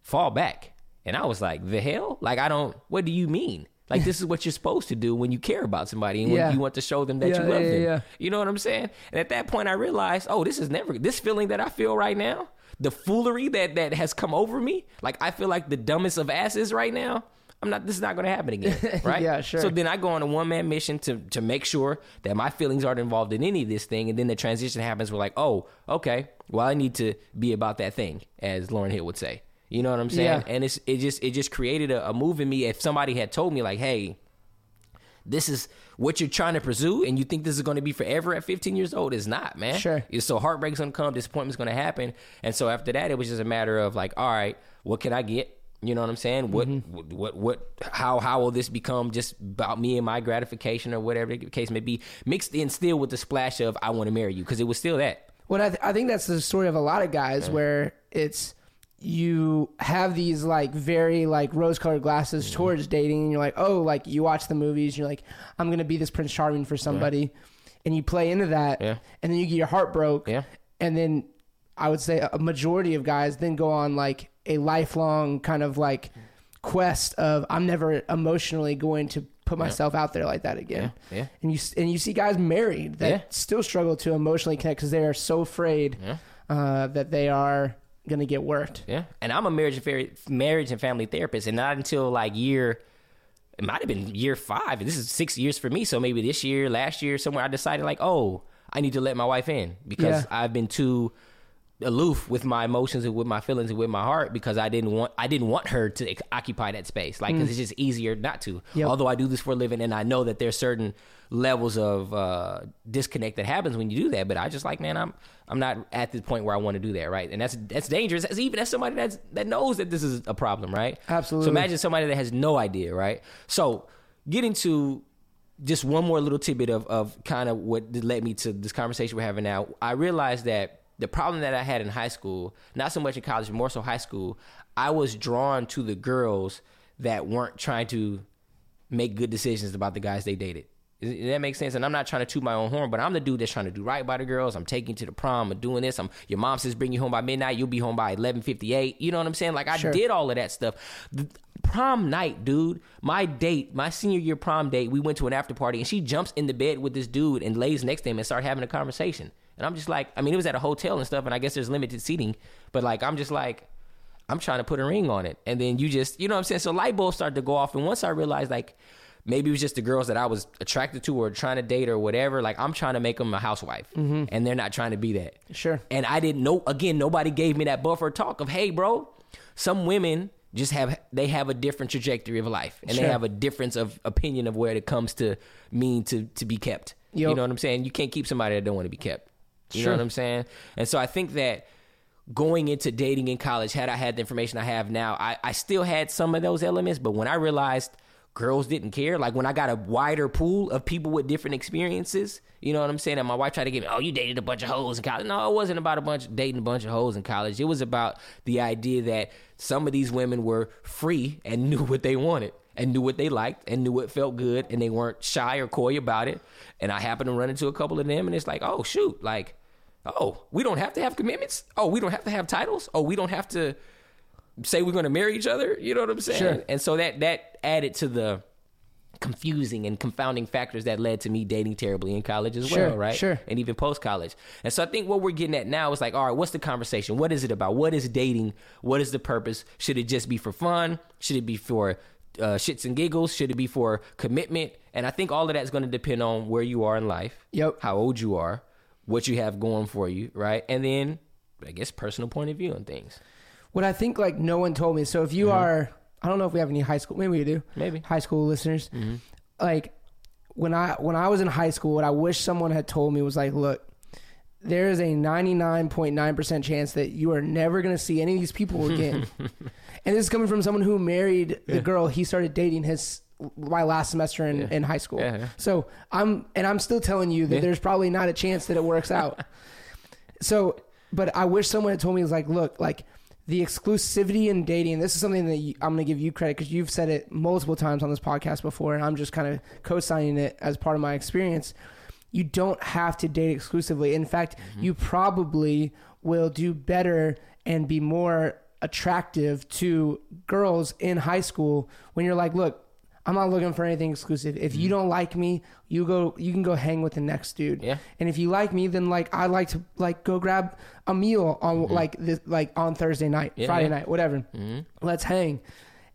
Fall back. And I was like, the hell? Like I don't. What do you mean? Like this is what you're supposed to do when you care about somebody and when you want to show them that Yeah, you love yeah, them. yeah. You know what I'm saying? And at that point, I realized, oh, this is never this feeling that I feel right now. The foolery that that has come over me. Like I feel like the dumbest of asses right now. I'm not. This is not going to happen again, right? Yeah, sure. So then I go on a one man mission to to make sure that my feelings aren't involved in any of this thing, and then the transition happens. We're like, oh, okay. Well, I need to be about that thing, as Lauryn Hill would say. You know what I'm saying? Yeah. And it's it just it just created a, a move in me. If somebody had told me like, hey, this is what you're trying to pursue and you think this is going to be forever at 15 years old it's not man Sure. so heartbreak's going to come disappointment's going to happen and so after that it was just a matter of like all right what can i get you know what i'm saying what mm-hmm. what what, what how how will this become just about me and my gratification or whatever the case may be mixed in still with the splash of i want to marry you because it was still that Well, I, th- I think that's the story of a lot of guys mm. where it's you have these like very like rose colored glasses Mm-hmm. towards dating, and you're like, oh, like you watch the movies, you're like, I'm gonna be this Prince Charming for somebody, and you play into that, Yeah. and then you get your heart broke, Yeah. and then I would say a majority of guys then go on like a lifelong kind of like quest of I'm never emotionally going to put myself out there like that again. Yeah, yeah. And you s- and you see guys married that Yeah. still struggle to emotionally connect because they are so afraid uh, that they are gonna get worked. Yeah, and I'm a marriage and fa- marriage and family therapist, and not until like year, it might have been year five. and This is six years for me, so maybe this year, last year, somewhere I decided like, oh, I need to let my wife in because Yeah. I've been too aloof with my emotions and with my feelings and with my heart because I didn't want I didn't want her to occupy that space like because it's just easier not to. Yep. Although I do this for a living and I know that there's certain levels of uh, disconnect that happens when you do that, but I just like man, I'm I'm not at the point where I want to do that, right? And that's that's dangerous. As even as somebody that's that knows that this is a problem, right? Absolutely. So imagine somebody that has no idea, right? So getting to just one more little tidbit of, of kind of what led me to this conversation we're having now. I realized that the problem that I had in high school, not so much in college, more so high school, I was drawn to the girls that weren't trying to make good decisions about the guys they dated. Does that make sense? And I'm not trying to toot my own horn, but I'm the dude that's trying to do right by the girls. I'm taking to the prom. I'm doing this. I'm your mom says bring you home by midnight. You'll be home by 11:58. You know what I'm saying? Like I Sure. did all of that stuff. The prom night, dude. My date, my senior year prom date, we went to an after party, and she jumps in the bed with this dude and lays next to him and start having a conversation. And I'm just like, I mean, it was at a hotel and stuff, and I guess there's limited seating, but like, I'm just like. I'm trying to put a ring on it. And then you just, you know what I'm saying? So light bulbs started to go off. And once I realized, like, maybe it was just the girls that I was attracted to or trying to date or whatever, like, I'm trying to make them a housewife. Mm-hmm. And they're not trying to be that. Sure. And I didn't know, again, nobody gave me that buffer talk of, hey, bro, some women just have, they have a different trajectory of life. And Sure. they have a difference of opinion of where it comes to mean to, to be kept. You know what I'm saying? You can't keep somebody that don't want to be kept. You Sure. know what I'm saying? And so I think that going into dating in college, had I had the information I have now, I, I still had some of those elements. But when I realized girls didn't care, like when I got a wider pool of people with different experiences, you know what I'm saying? And my wife tried to get me, oh, you dated a bunch of hoes in college. No, it wasn't about a bunch dating a bunch of hoes in college. It was about the idea that some of these women were free and knew what they wanted and knew what they liked and knew what felt good and they weren't shy or coy about it. And I happened to run into a couple of them and it's like, oh shoot, like Oh, we don't have to have commitments. Oh, we don't have to have titles. Oh, we don't have to say we're going to marry each other. You know what I'm saying? Sure. And so that that added to the confusing and confounding factors that led to me dating terribly in college as Sure, well, right? sure. And even post college. And so I think what we're getting at now is like, all right, what's the conversation? What is it about? What is dating? What is the purpose? Should it just be for fun? Should it be for uh, shits and giggles? Should it be for commitment? And I think all of that is going to depend on where you are in life, Yep. how old you are, what you have going for you, right? And then, I guess, personal point of view on things. What I think like no one told me. So if you are, I don't know if we have any high school. Maybe we do. Mm-hmm. Maybe. high school listeners. Like when I when I was in high school, what I wish someone had told me was like, look, there is a ninety nine point nine percent chance that you are never going to see any of these people again. and this is coming from someone who married the girl he started dating his my last semester in, in high school. Yeah, yeah. So I'm and I'm still telling you that Yeah. there's probably not a chance that it works out. so, but I wish someone had told me was like, look, like the exclusivity in dating. This is something that you, I'm going to give you credit because you've said it multiple times on this podcast before, and I'm just kind of co-signing it as part of my experience. You don't have to date exclusively. In fact, mm-hmm. you probably will do better and be more attractive to girls in high school when you're like, look, I'm not looking for anything exclusive. If you mm-hmm. don't like me, you go you can go hang with the next dude. Yeah. And if you like me, then like I like to like go grab a meal on mm-hmm. like this like on Thursday night, Yeah, Friday yeah. night, whatever. Mm-hmm. Let's hang.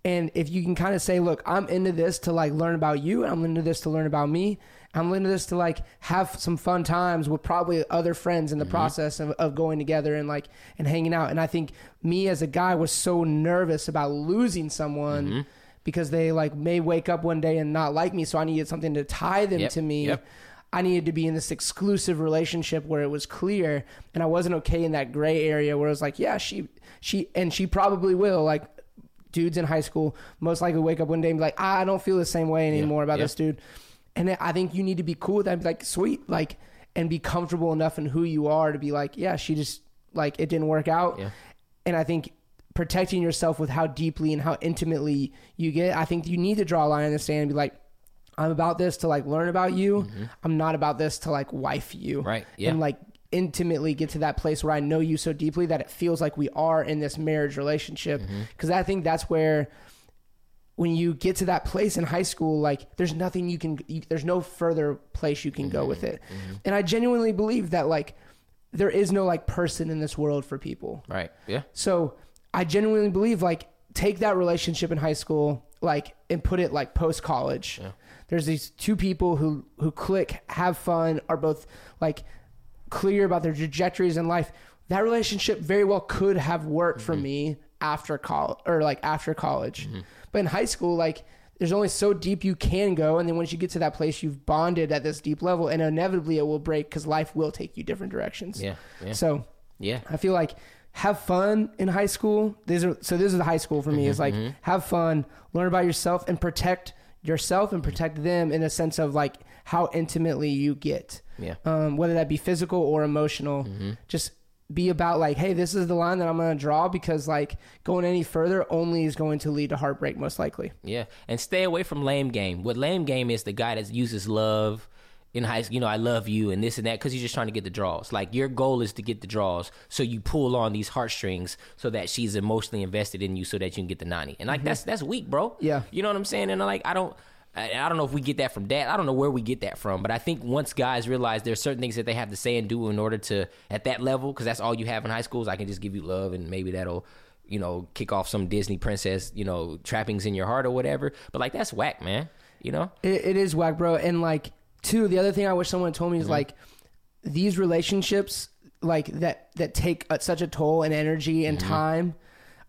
And if you can kind of say, look, I'm into this to like learn about you, and I'm into this to learn about me. I'm into this to like have some fun times with probably other friends in the process of, of going together and like and hanging out. And I think me as a guy was so nervous about losing someone because they like may wake up one day and not like me, so I needed something to tie them Yep, to me. yep. I needed to be in this exclusive relationship where it was clear and I wasn't okay in that gray area where it was like, yeah, she she and she probably will like dudes in high school most likely wake up one day and be like, ah, I don't feel the same way anymore about yeah. this dude. And I think you need to be cool with that. and Be like, sweet, like, and be comfortable enough in who you are to be like, yeah, she just like it didn't work out. Yeah. And I think protecting yourself with how deeply and how intimately you get, I think you need to draw a line in the sand and be like, I'm about this to like learn about you. I'm not about this to like wife you. Mm-hmm. Right, yeah. And like intimately get to that place where I know you so deeply that it feels like we are in this marriage relationship. Mm-hmm. Because I think that's where when you get to that place in high school, like there's nothing you can, you, there's no further place you can go with Mm-hmm. it. And I genuinely believe that like there is no like person in this world for people. Right. Yeah. So I genuinely believe like take that relationship in high school, like and put it like post college. There's these two people who who click, have fun, are both like clear about their trajectories in life. That relationship very well could have worked for mm-hmm. me after college or like after college. Mm-hmm. But in high school, like there's only so deep you can go, and then once you get to that place, you've bonded at this deep level, and inevitably it will break because life will take you different directions. Yeah, yeah. So Yeah. I feel like have fun in high school. These are so this is the high school for me. Is mm-hmm, like mm-hmm. have fun, learn about yourself, and protect yourself and protect them in a sense of like how intimately you get. Yeah. Um, whether that be physical or emotional, mm-hmm. just be about like, hey, this is the line that I'm gonna draw because like going any further only is going to lead to heartbreak most likely. Yeah, and stay away from lame game. What lame game is the guy that uses love in high school. You know, I love you and this and that because you're just trying to get the draws. Like your goal is to get the draws, so you pull on these heartstrings so that she's emotionally invested in you, so that you can get the ninety. And like mm-hmm. that's that's weak, bro. Yeah. you know what I'm saying. And like I don't. I I don't know if we get that from dad. I don't know where we get that from, but I think once guys realize there's certain things that they have to say and do in order to at that level, because that's all you have in high school. Is I can just give you love, and maybe that'll, you know, kick off some Disney princess, you know, trappings in your heart or whatever. But like that's whack, man. You know? It, it is whack, bro. And like, two, the other thing I wish someone had told me is like, these relationships, like that, that take uh, such a toll and energy and time,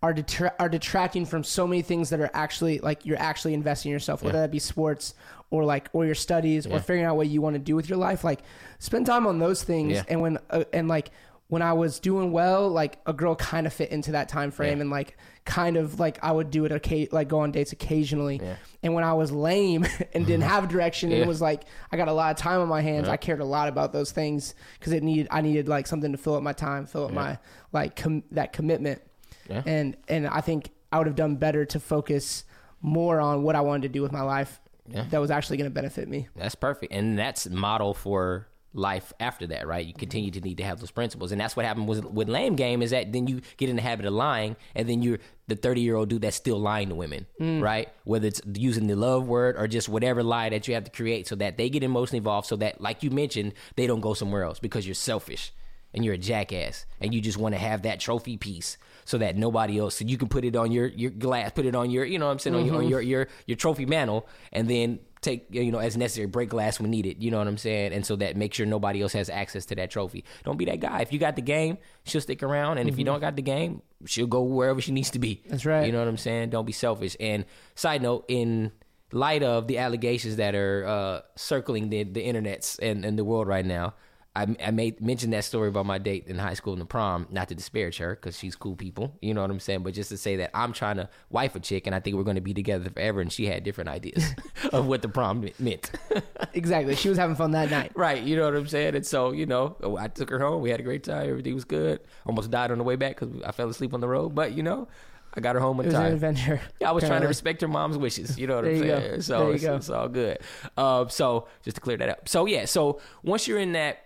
are detra- are detracting from so many things that are actually like you're actually investing in yourself, whether that be sports or like or your studies or figuring out what you want to do with your life. Like, spend time on those things, Yeah. and when uh, and like when I was doing well, like a girl kind of fit into that time frame, Yeah. and like kind of like I would do it, occa- like go on dates occasionally. And when I was lame and didn't have direction, Yeah. it was like I got a lot of time on my hands. I cared a lot about those things because it needed I needed like something to fill up my time, fill up my like com- that commitment. Yeah. And and I think I would have done better to focus more on what I wanted to do with my life. Yeah. That was actually going to benefit me. That's perfect. And that's model for life after that, right? You continue to need to have those principles. And that's what happened with, with lame game is that then you get in the habit of lying and then you're the 30 year old dude that's still lying to women, mm. right? Whether it's using the love word or just whatever lie that you have to create so that they get emotionally involved so that, like you mentioned, they don't go somewhere else because you're selfish and you're a jackass and you just want to have that trophy piece so that nobody else so you can put it on your your glass put it on your you know what i'm saying on, your, on mm-hmm. your your your trophy mantle and then take you know as necessary break glass when needed you know what i'm saying? And so that make sure nobody else has access to that trophy. Don't be that guy. If you got the game she'll stick around and if you don't got the game she'll go wherever she needs to be. That's right. you know what i'm saying? Don't be selfish. And side note in light of the allegations that are uh, circling the the internets and, and the world right now I, I made mentioned that story about my date in high school in the prom, not to disparage her because she's cool people, you know what I'm saying, but just to say that I'm trying to wife a chick and I think we're going to be together forever, and she had different ideas of what the prom meant. Exactly. She was having fun that night. right, you know what I'm saying, and so you know, I took her home, we had a great time, everything was good. Almost died on the way back because I fell asleep on the road, but you know, I got her home on It was an time. adventure. Yeah, I was trying to respect her mom's wishes. You know what I'm you go. saying? So it's, it's all good. Um, so just to clear that up. So yeah, so once you're in that,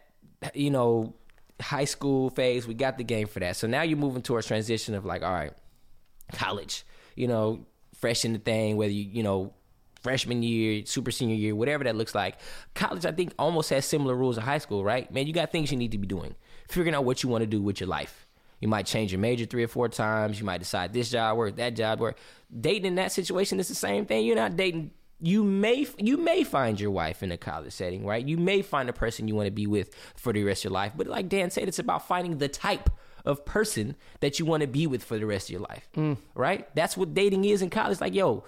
you know, high school phase, we got the game for that. So now you're moving towards transition of like, all right, college. You know, fresh in the thing, whether you you know. Freshman year, super senior year, whatever that looks like. College, I think, almost has similar rules of high school, right? Man, you got things you need to be doing. Figuring out what you want to do with your life. You might change your major three or four times. You might decide this job work, that job work. Dating in that situation is the same thing. You're not dating. You may you may find your wife in a college setting, right? You may find a person you want to be with for the rest of your life. But like Dan said, it's about finding the type of person that you want to be with for the rest of your life, right? That's what dating is in college. Like, yo,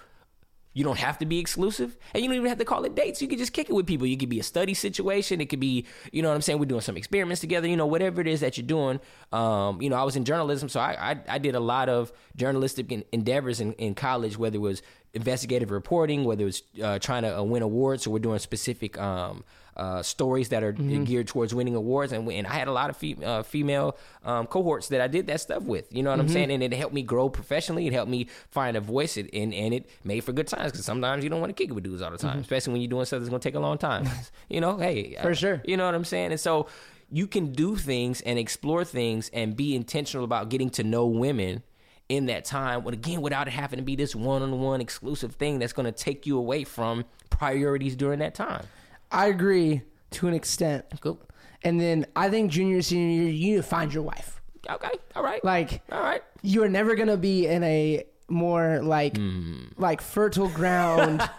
you don't have to be exclusive, and you don't even have to call it dates. You can just kick it with people. You could be a study situation. It could be, you know what I'm saying. We're doing some experiments together. You know, whatever it is that you're doing. Um, you know, I was in journalism, so I I, I did a lot of journalistic en- endeavors in, in college, whether it was investigative reporting, whether it was uh, trying to uh, win awards. So we're doing specific um, uh, stories that are geared towards winning awards, and, and I had a lot of fe- uh, female um, cohorts that I did that stuff with. You know what I'm saying? And it helped me grow professionally. It helped me find a voice, it, and and it made for good times because sometimes you don't want to kick it with dudes all the time, especially when you're doing stuff that's going to take a long time. you know, hey, For uh, sure. You know what I'm saying? And so you can do things and explore things and be intentional about getting to know women in that time. But again, without it having to be this one-on-one exclusive thing that's going to take you away from priorities during that time. I agree to an extent. Cool. And then I think junior senior year, you need to find your wife. Okay. All right. Like all right. you are never gonna be in a more like Hmm. like fertile ground.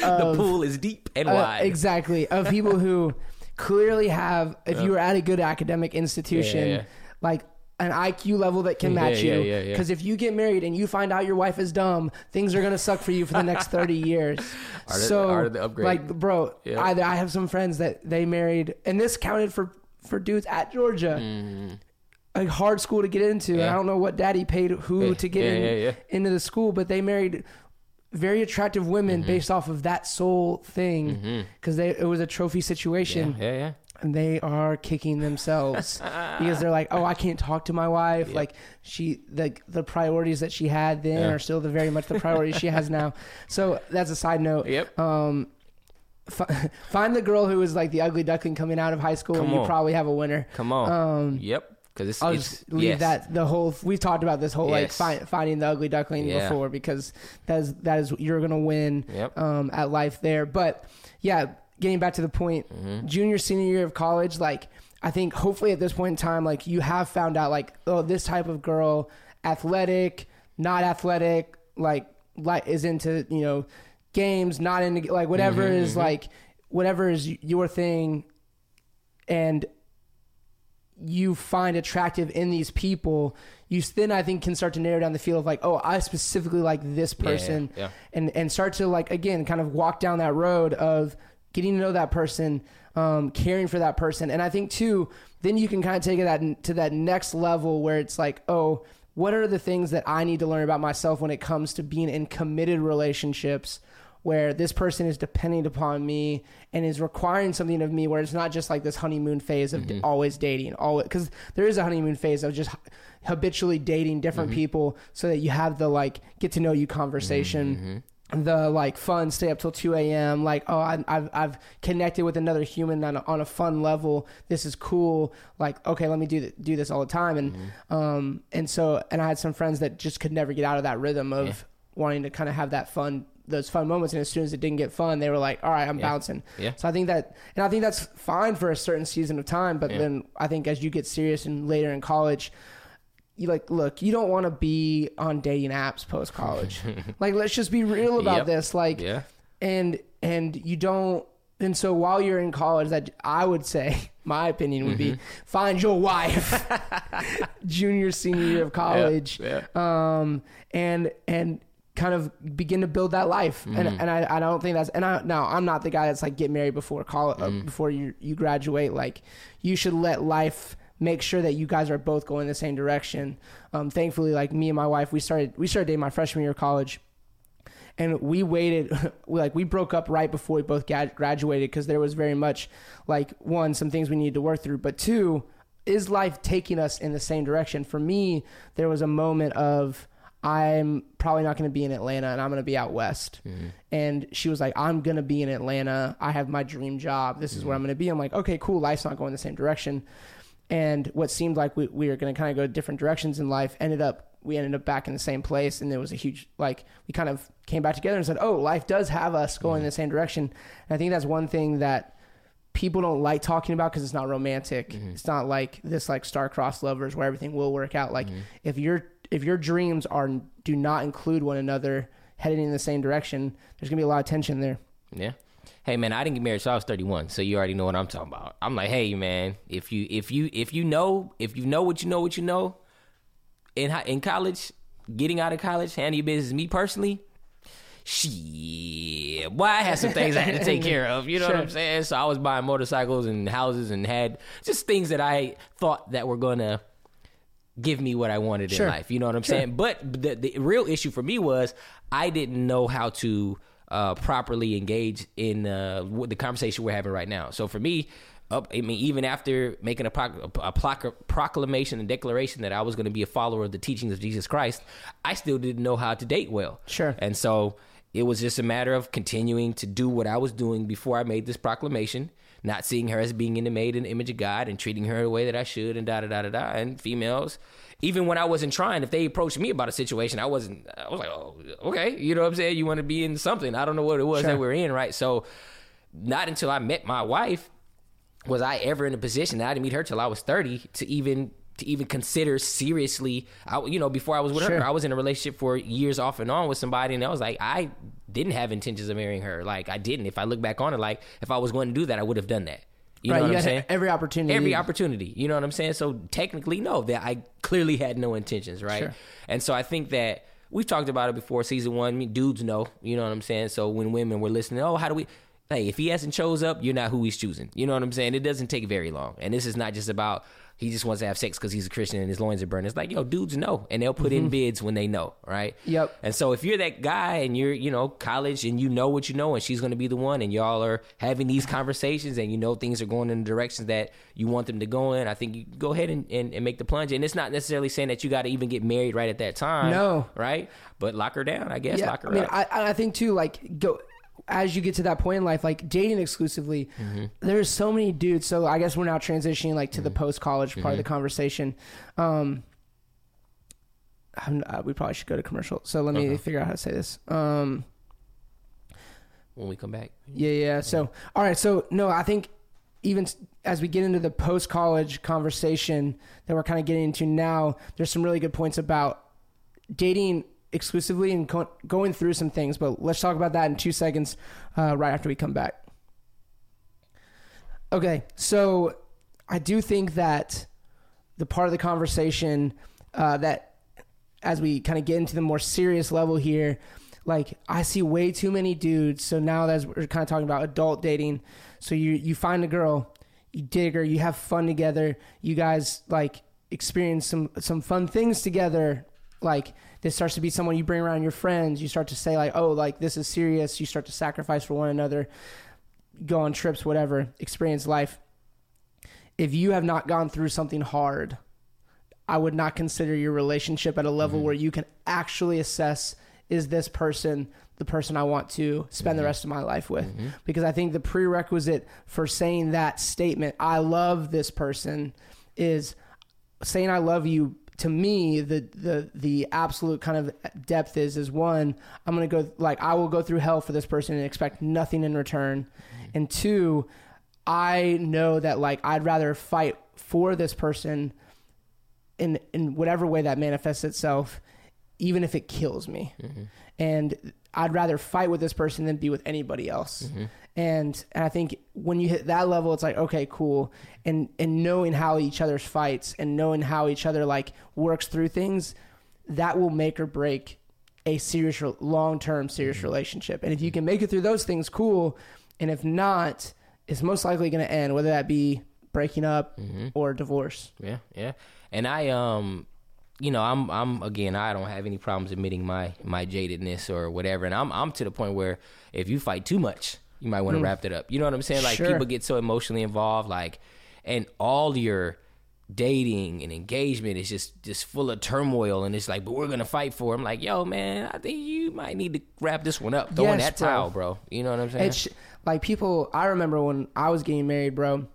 the pool is deep and uh, wide. exactly of people who clearly have. If you were at a good academic institution, Yeah, yeah, yeah. like. An IQ level that can match yeah, you. yeah, yeah. Because if you get married and you find out your wife is dumb, things are gonna suck for you for the next thirty years. Art so, art of the upgrade. like, bro, Yeah. I, I have some friends that they married, and this counted for for dudes at Georgia. A hard school to get into. And Mm-hmm. I don't know what daddy paid who Yeah, to get yeah, in, yeah, yeah. into the school, but they married very attractive women Mm-hmm. based off of that sole thing because they it was a trophy situation yeah, yeah. And they are kicking themselves because they're like oh i can't talk to my wife like she the the priorities that she had then Yeah. are still the very much the priorities she has now so that's a side note Yep. um fi- find the girl who is like the ugly duckling coming out of high school Come and you probably have a winner Come on. Um, yep. Because it's, I'll it's just leave yes. that the whole we've talked about this whole like fi- finding the ugly duckling Yeah. before because that is that is you're gonna win Yep. um, at life there. But yeah, getting back to the point, Mm-hmm. junior senior year of college, like I think hopefully at this point in time, like you have found out like oh this type of girl, athletic, not athletic, like like is into you know games, not into like whatever Mm-hmm, is like whatever is your thing, and you find attractive in these people, you then I think can start to narrow down the field of like, oh, I specifically like this person, yeah. and and start to like again kind of walk down that road of getting to know that person, um, caring for that person, and I think too then you can kind of take it that to that next level where it's like, oh, what are the things that I need to learn about myself when it comes to being in committed relationships where this person is depending upon me and is requiring something of me where it's not just like this honeymoon phase of d- always dating always because there is a honeymoon phase of just habitually dating different mm-hmm. people so that you have the like get to know you conversation mm-hmm. The like fun stay up till 2 a.m like oh I, I've, I've connected with another human on a, on a fun level. This is cool. Like okay let me do th- do this all the time. And um and so and i had some friends that just could never get out of that rhythm of wanting to kind of have that fun those fun moments. And as soon as it didn't get fun they were like all right i'm bouncing. Yeah. so i think that and i think that's fine for a certain season of time but Yeah. then i think as you get serious and later in college you like look you don't want to be on dating apps post college like let's just be real about Yep. this like Yeah. and and you don't and so while you're in college that i would say my opinion would Mm-hmm. be find your wife junior senior year of college yeah. um and and kind of begin to build that life and Mm-hmm. and I, I don't think that's and I now I'm not the guy that's like get married before college Mm-hmm. uh, before you you graduate like you should let life make sure that you guys are both going the same direction. Um thankfully like me and my wife we started we started dating my freshman year of college. And we waited like we broke up right before we both graduated because there was very much like one some things we needed to work through but two is life taking us in the same direction? For me there was a moment of i'm probably not going to be in atlanta and i'm going to be out west. And she was like i'm going to be in atlanta. I have my dream job. This is where i'm going to be. I'm like okay cool. Life's not going the same direction and what seemed like we, we were going to kind of go different directions in life ended up we ended up back in the same place and there was a huge like we kind of came back together and said oh life does have us going in the same direction. And i think that's one thing that people don't like talking about because it's not romantic. Mm-hmm. It's not like this like star-crossed lovers where everything will work out. Like mm-hmm. if your if your dreams are do not include one another heading in the same direction there's gonna be a lot of tension there. Yeah. Hey man, I didn't get married till I was 31, so you already know what I'm talking about. I'm like, hey man, if you if you if you know if you know what you know what you know in in college, getting out of college, handle your business. Me personally, shit, boy, I had some things I had to take care of. You know what I'm saying? So I was buying motorcycles and houses and had just things that I thought that were gonna give me what I wanted Sure. in life. You know what I'm saying? But the, the real issue for me was I didn't know how to uh, properly engage in uh, the conversation we're having right now. So for me, up, I mean, even after making a, proc- a proc- proclamation and declaration that I was going to be a follower of the teachings of Jesus Christ, I still didn't know how to date well. Sure. And so it was just a matter of continuing to do what I was doing before I made this proclamation, not seeing her as being in the made in the image of God and treating her the way that I should and da da da da da. And females, even when I wasn't trying, if they approached me about a situation, I wasn't, I was like, oh, okay. You know what I'm saying? You want to be in something. I don't know what it was Sure. that we're in, right? So not until I met my wife was I ever in a position that I didn't meet her till I was 30 to even to even consider seriously I, you know before I was with Sure. her I was in a relationship for years off and on with somebody and I was like I didn't have intentions of marrying her like I didn't if I look back on it like if I was going to do that I would have done that you right know what you I'm saying every opportunity every opportunity. You know what I'm saying? So technically, no, that I clearly had no intentions, right? Sure. And so I think that we've talked about it before. Season one, I mean, dudes know. You know what I'm saying? So when women were listening, oh, how do we? Hey, if he hasn't chose up, you're not who he's choosing. You know what I'm saying? It doesn't take very long. And this is not just about he just wants to have sex because he's a Christian and his loins are burned. It's like, yo, dudes know, and they'll put in bids when they know, right? Mm-hmm. Yep. And so if you're that guy and you're, you know, college and you know what you know and she's going to be the one and y'all are having these conversations and you know things are going in the directions that you want them to go in, I think you go ahead and, and, and make the plunge. And it's not necessarily saying that you got to even get married right at that time. No. Right? But lock her down, I guess. Lock her I mean, up. I, I think too, like go as you get to that point in life, like dating exclusively. Mm-hmm. There's so many dudes. So I guess we're now transitioning like to the post college part of Mm-hmm. the conversation. Um, I'm, uh, we probably should go to commercial. So let me figure out how to say this. Um, when we come back. yeah, yeah. So, all right. So, no, I think even as we get into the post college conversation that we're kind of getting into now, there's some really good points about dating exclusively and co- going through some things. But let's talk about that in two seconds, uh, right after we come back. Okay. So, I do think that the part of the conversation uh, that as we kind of get into the more serious level here, like I see way too many dudes. So now that we're kind of talking about adult dating, so you you find a girl, you dig her, you have fun together, you guys like experience some some fun things together. Like this starts to be someone you bring around your friends. You start to say like, oh, like this is serious. You start to sacrifice for one another, go on trips, whatever, experience life. If you have not gone through something hard, I would not consider your relationship at a level mm-hmm. where you can actually assess is this person the person I want to spend the mm-hmm. rest of my life with? Mm-hmm. Because I think the prerequisite for saying that statement, I love this person, is saying I love you. To me, the the the absolute kind of depth is is one, I'm gonna go like I will go through hell for this person and expect nothing in return, mm-hmm. and two, I know that like I'd rather fight for this person in in whatever way that manifests itself, even if it kills me. Mm-hmm. And I'd rather fight with this person than be with anybody else. Mm-hmm. And and I think when you hit that level, it's like okay, cool. And and knowing how each other's fights and knowing how each other like works through things, that will make or break a serious long term serious relationship. And if you can make it through those things, cool. And if not, it's most likely going to end, whether that be breaking up or divorce. Yeah, yeah. And I um you know, I'm I'm again, I don't have any problems admitting my my jadedness or whatever. And I'm I'm to the point where if you fight too much, you might want to Mm. wrap it up. You know what I'm saying? Like Sure. people get so emotionally involved like and all your dating and engagement is just just full of turmoil and it's like but we're gonna fight for it. i'm like yo man i think you might need to wrap this one up throw in Yes, that bro. towel bro you know what i'm saying It's like people. I remember when I was getting married, bro.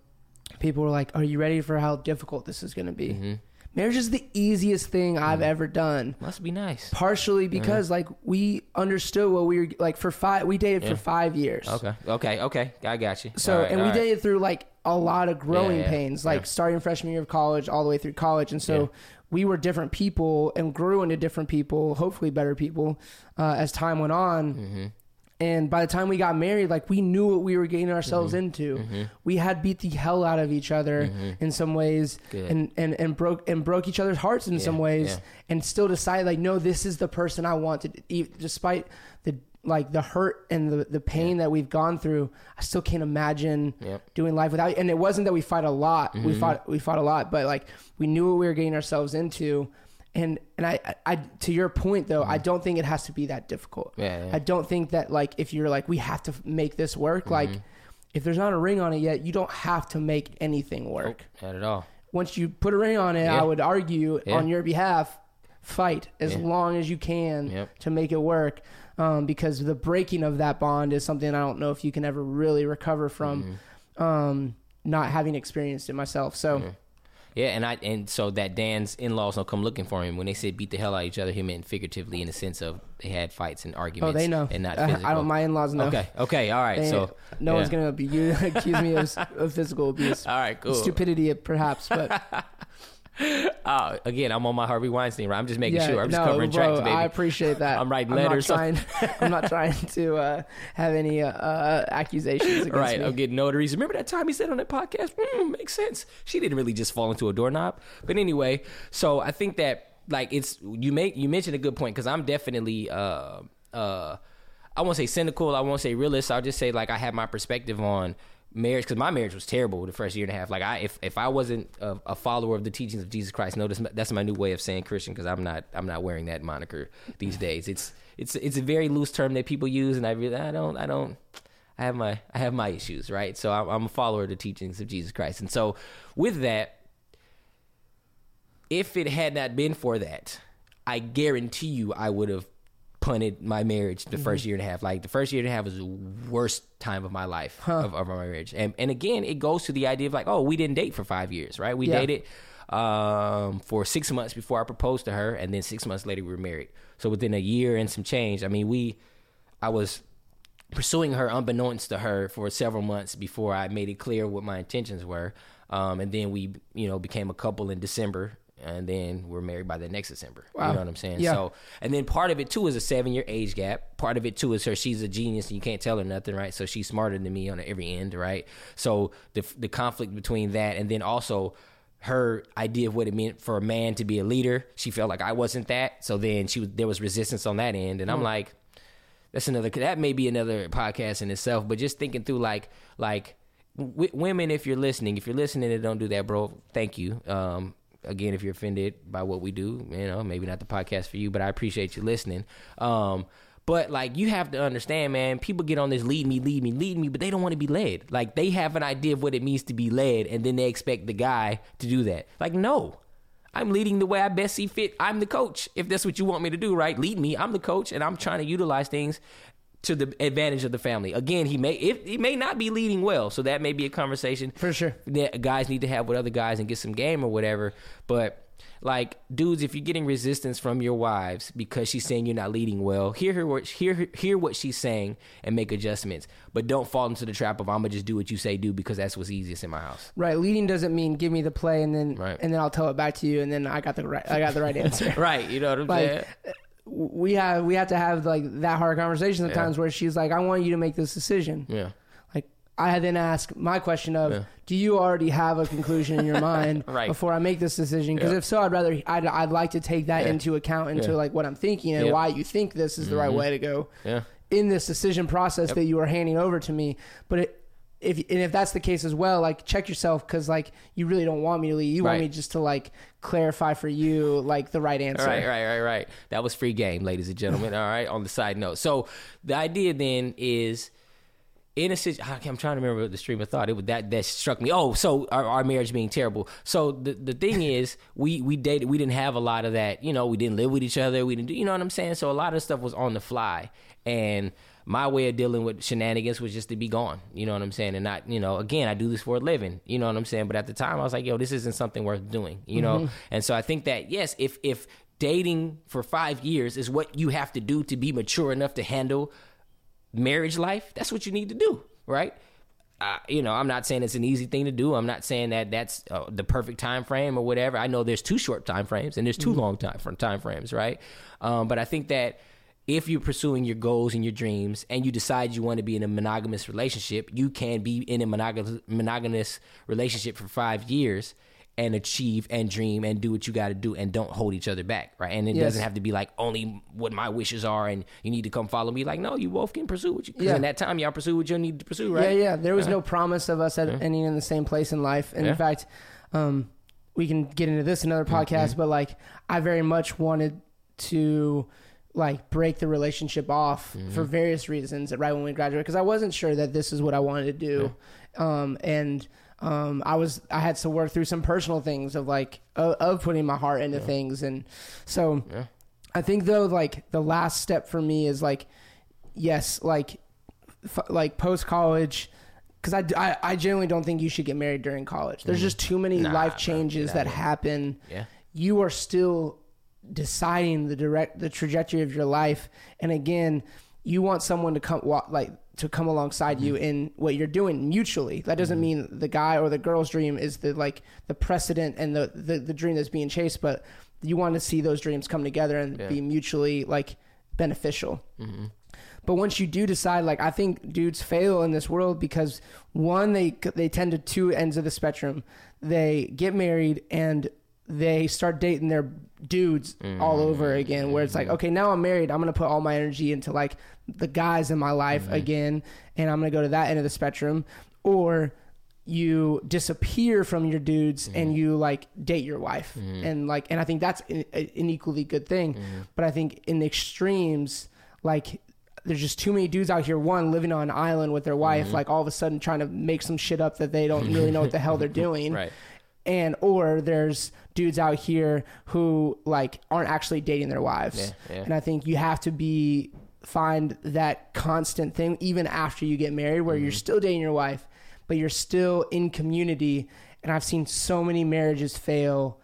People were like, "Are you ready for how difficult this is going to be?" Mm-hmm. Marriage is the easiest thing I've ever done. must be nice Partially because like we understood what we were like for five. We dated for five years. okay okay okay i got you So All right, and we right. dated through like a lot of growing Yeah, yeah, pains, like yeah. starting freshman year of college all the way through college, and so Yeah. we were different people and grew into different people, hopefully better people, uh, as time went on. Mm-hmm. And by the time we got married, like we knew what we were getting ourselves Mm-hmm. into. We had beat the hell out of each other in some ways, Good. and, and and broke and broke each other's hearts in some ways, yeah. and still decided like, no, this is the person I want to. e- Despite the like the hurt and the the pain that we've gone through, I still can't imagine Yep. doing life without. And it wasn't that we fought a lot. Mm-hmm. We fought we fought a lot, but like we knew what we were getting ourselves into. And and I, I, to your point though, I don't think it has to be that difficult. Mm-hmm. Yeah, yeah. I don't think that like if you're like we have to make this work, like Mm-hmm. if there's not a ring on it yet, you don't have to make anything work. not at all Once you put a ring on it, Yeah. I would argue Yeah. on your behalf, fight as long as you can Yep. to make it work. Um, because the breaking of that bond is something I don't know if you can ever really recover from. Mm-hmm. Um, not having experienced it myself, so Yeah, and I and so that Dan's in laws don't come looking for him. When they said beat the hell out of each other, he meant figuratively in the sense of they had fights and arguments. oh, they know. and not physical. I don't. My in-laws know. Okay, okay, all right. They- so no one's gonna be you accuse me of, of physical abuse. All right, cool. Stupidity, perhaps, but Oh, again, I'm on my Harvey Weinstein. Right? I'm just making yeah, sure. I'm just no, covering bro, tracks, baby. I appreciate that. I'm writing not letters. trying, I'm not trying to uh, have any uh, uh, accusations against Right, me. I'm getting notaries. Remember that time he said on that podcast? Mm, makes sense. She didn't really just fall into a doorknob. But anyway, so I think that like it's you make you mentioned a good point because I'm definitely uh uh I won't say cynical. I won't say realist. I'll just say like I have my perspective on marriage because my marriage was terrible the first year and a half. Like I if if I wasn't a, a follower of the teachings of Jesus Christ, notice that's my new way of saying Christian because I'm not I'm not wearing that moniker these days. It's it's it's a very loose term that people use, and I really I don't I don't. I have my I have my issues, right? So I'm, I'm a follower of the teachings of Jesus Christ, and so with that, if it had not been for that, I guarantee you I would have punted my marriage the first year and a half. Like the first year and a half was the worst time of my life of, of my marriage. And and again, it goes to the idea of like, oh, we didn't date for five years, right? We Yeah. dated um, for six months before I proposed to her, and then six months later we were married. So within a year and some change, I mean, we, I was pursuing her unbeknownst to her for several months before I made it clear what my intentions were. Um, and then we, you know, became a couple in December, and then we're married by the next December. Wow. You know what I'm saying? Yeah. So, and then part of it too is a seven year age gap. Part of it too is her. She's a genius, and you can't tell her nothing, right? So she's smarter than me on every end, right? So the the conflict between that, and then also her idea of what it meant for a man to be a leader. She felt like I wasn't that. So then she was there was resistance on that end, and I'm like that's another that may be another podcast in itself but just thinking through like like w- women, if you're listening, if you're listening and don't do that, bro, thank you. Um, again, if you're offended by what we do, you know, maybe not the podcast for you, but I appreciate you listening. Um, but like you have to understand, man, people get on this lead me, lead me, lead me, but they don't want to be led. Like they have an idea of what it means to be led, and then they expect the guy to do that. Like, no. I'm leading the way I best see fit. I'm the coach. If that's what you want me to do, right? Lead me. I'm the coach, and I'm trying to utilize things to the advantage of the family. Again, he may if he may not be leading well, so that may be a conversation For sure. that guys need to have with other guys and get some game or whatever. But like dudes, if you're getting resistance from your wives because she's saying you're not leading well, hear her what hear hear what she's saying and make adjustments. But don't fall into the trap of I'm gonna just do what you say do because that's what's easiest in my house. Right, leading doesn't mean give me the play and then Right. and then I'll tell it back to you and then I got the right I got the right answer. right, you know what I'm Like, saying? We have we have to have like that hard conversation sometimes where she's like, I want you to make this decision. Yeah. Like I then ask my question of, Yeah. do you already have a conclusion in your mind Right. before I make this decision? Because Yeah. if so, I'd rather I'd, I'd like to take that Yeah. into account into Yeah. like what I'm thinking and Yep. why you think this is the right Mhm. way to go Yeah. in this decision process that you are handing over to me. But it, if and if that's the case as well, like check yourself because like you really don't want me to leave. You want Right. me just to like clarify for you like the right answer. Right, right, right, right. That was free game, ladies and gentlemen. All right. On the side note, so the idea then is in a situation. I'm trying to remember what the stream of thought. It was that that struck me. Oh, so our, our marriage being terrible. So the the thing is, we we dated. We didn't have a lot of that. You know, we didn't live with each other. We didn't do. You know what I'm saying? So a lot of stuff was on the fly, and my way of dealing with shenanigans was just to be gone. You know what I'm saying? And not, you know, again, I do this for a living. You know what I'm saying? But at the time, I was like, yo, this isn't something worth doing. You know? Mhm. And so I think that yes, if if dating for five years is what you have to do to be mature enough to handle marriage life, that's what you need to do, right? Uh, you know, I'm not saying it's an easy thing to do. I'm not saying that that's uh, the perfect time frame or whatever. I know there's two short time frames and there's 2 Mhm. long time time frames, right? Um, but I think that if you're pursuing your goals and your dreams and you decide you want to be in a monogamous relationship, you can be in a monogamous monogamous relationship for five years and achieve and dream and do what you got to do and don't hold each other back, right? And it Yes. doesn't have to be like only what my wishes are and you need to come follow me. Like, no, you both can pursue what you. Because Yeah. in that time, y'all pursue what you need to pursue, right? Yeah, yeah. There was Uh, no promise of us at Yeah. ending in the same place in life. And Yeah. in fact, um, we can get into this in another Mm-hmm. podcast, but like I very much wanted to like break the relationship off Mm-hmm. for various reasons right when we graduated because I wasn't sure that this is what I wanted to do. Um, and um, I was I had to work through some personal things of like of, of putting my heart into things and so Yeah. I think though like the last step for me is like yes like f- like post college because I, I, I generally don't think you should get married during college there's just too many Mm-hmm. Nah, life changes that happen Yeah. you are still deciding the direct the trajectory of your life and again you want someone to come walk like to come alongside you Mm-hmm. in what you're doing mutually that doesn't mean the guy or the girl's dream is the like the precedent and the the, the dream that's being chased but you want to see those dreams come together and Yeah. be mutually like beneficial Mhm. but once you do decide, like I think dudes fail in this world because one, they they tend to two ends of the spectrum. They get married and they start dating their dudes all mm-hmm. over again. Where it's like, mm-hmm. okay, now I'm married, I'm gonna put all my energy into like the guys in my life mm-hmm. again, and I'm gonna go to that end of the spectrum. Or you disappear from your dudes and you like date your wife. And like and i think that's an, an equally good thing. But i think in the extremes like there's just too many dudes out here one living on an island with their wife like all of a sudden trying to make some shit up that they don't really know what the hell they're doing. Right. and or there's dudes out here who like aren't actually dating their wives Yeah, yeah. and i think you have to be find that constant thing even after you get married where you're still dating your wife but you're still in community and i've seen so many marriages fail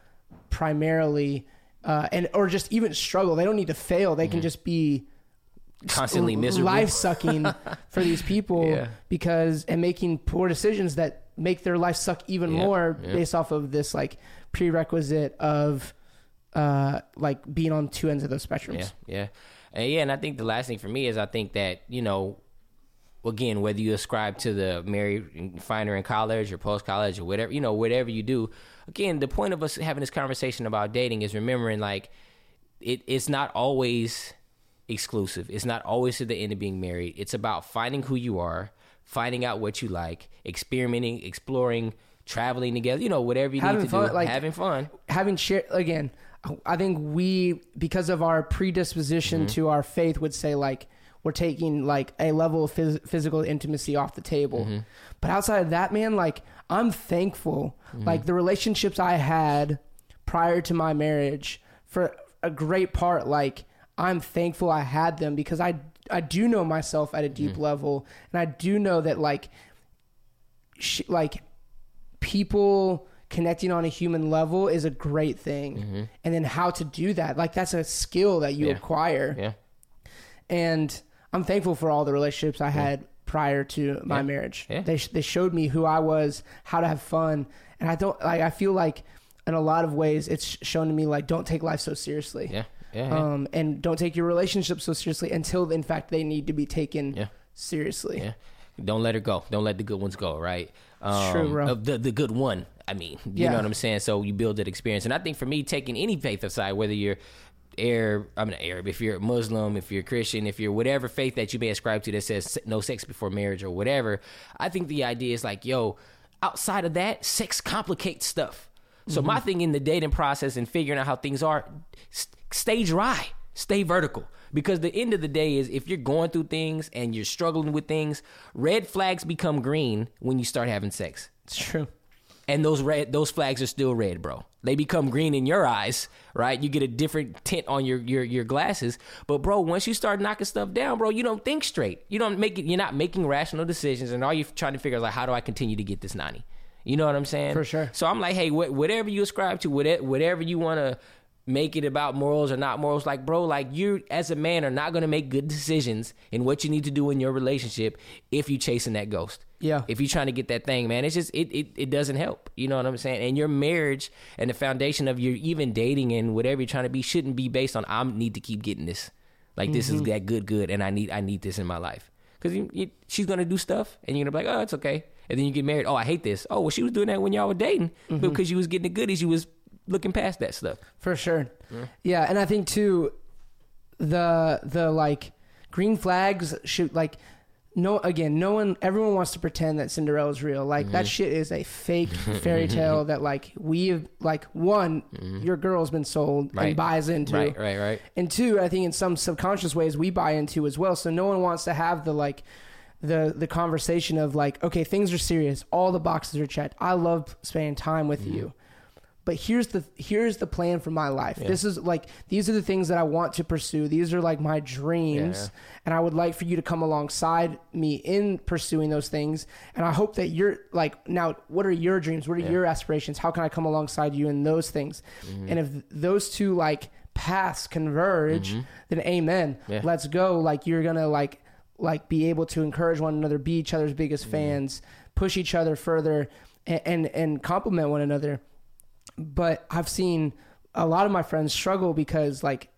primarily uh, and or just even struggle they don't need to fail they can just be Constantly miserable. life sucking for these people Yeah. because and making poor decisions that make their life suck even Yep, more yep. based off of this like prerequisite of uh like being on two ends of those spectrums. Yeah, yeah, and yeah. And I think the last thing for me is I think that you know, again, whether you ascribe to the married finder in college or post college or whatever, you know, whatever you do. Again, the point of us having this conversation about dating is remembering like it, it's not always exclusive. It's not always to the end of being married. It's about finding who you are, finding out what you like, experimenting, exploring, traveling together. You know, whatever you Having need to fun, do, like- having fun. having share again i think we because of our predisposition Mm-hmm. to our faith would say like we're taking like a level of phys- physical intimacy off the table Mm-hmm. but outside of that man like i'm thankful Mm-hmm. like the relationships i had prior to my marriage for a great part like i'm thankful i had them because i i do know myself at a deep Mm-hmm. level and i do know that like sh- like people connecting on a human level is a great thing and then how to do that like that's a skill that you Mm-hmm. Yeah. acquire Yeah. and i'm thankful for all the relationships i had prior to my Yeah. marriage Yeah. they, sh- they showed me who i was how to have fun and i don't like i feel like in a lot of ways it's shown to me like don't take life so seriously Yeah. Yeah. yeah. um, and don't take your relationship so seriously until in fact they need to be taken Yeah. seriously Yeah. Don't let her go. Don't let the good ones go, right? Um, true, bro. uh, The, the good one, I mean. You Yeah. know what I'm saying? So you build that experience. And I think for me, taking any faith aside, whether you're Arab, I'm an Arab, if you're Muslim, if you're Christian, if you're whatever faith that you may ascribe to that says no sex before marriage or whatever, I think the idea is like, yo, outside of that, sex complicates stuff. So my thing in the dating process and figuring out how things are, s- stay dry, stay vertical. Because the end of the day is if you're going through things and you're struggling with things, red flags become green when you start having sex. it's true And those red those flags are still red, bro. They become green in your eyes, right? You get a different tint on your your your glasses. But bro, once you start knocking stuff down, bro, you don't think straight. You don't make it you're not making rational decisions and all you're trying to figure is like how do I continue to get this 90? You know what I'm saying? For sure. So I'm like, hey, wh- whatever you ascribe to, whatever, whatever you want to make it about morals or not morals, like, bro, like you as a man are not going to make good decisions in what you need to do in your relationship if you're chasing that ghost. Yeah. If you're trying to get that thing, man, it's just it, it it doesn't help. You know what I'm saying? And your marriage and the foundation of your even dating and whatever you're trying to be shouldn't be based on I need to keep getting this. Like this is mm-hmm. that good, good, and I need I need this in my life. You, she's gonna do stuff, and you're gonna be like, oh, it's okay. And then you get married. Oh, I hate this. Oh, well, she was doing that when y'all were dating, but because you was getting the goodies, you was looking past that stuff. For sure. Yeah, and I think too the the like green flags should like no again, no one everyone wants to pretend that Cinderella's real. Like Mm-hmm. that shit is a fake fairy tale that like we've like one, your girl's been sold Mm-hmm. Right. and buys into. Right, right, right. And two, I think in some subconscious ways we buy into as well. So no one wants to have the like the the conversation of like, okay, things are serious, all the boxes are checked. I love spending time with Mm-hmm. you. But here's the here's the plan for my life. This is like these are the things that I want to pursue. These are like my dreams, Yeah. and I would like for you to come alongside me in pursuing those things. And I hope that you're like now. What are your dreams? What are your aspirations? How can I come alongside you in those things? Mm-hmm. And if those two like paths converge, then amen. Mm-hmm. Yeah. Let's go. Like you're gonna like like be able to encourage one another, be each other's biggest Mm-hmm. fans, push each other further, and and, and compliment one another but I've seen a lot of my friends struggle because like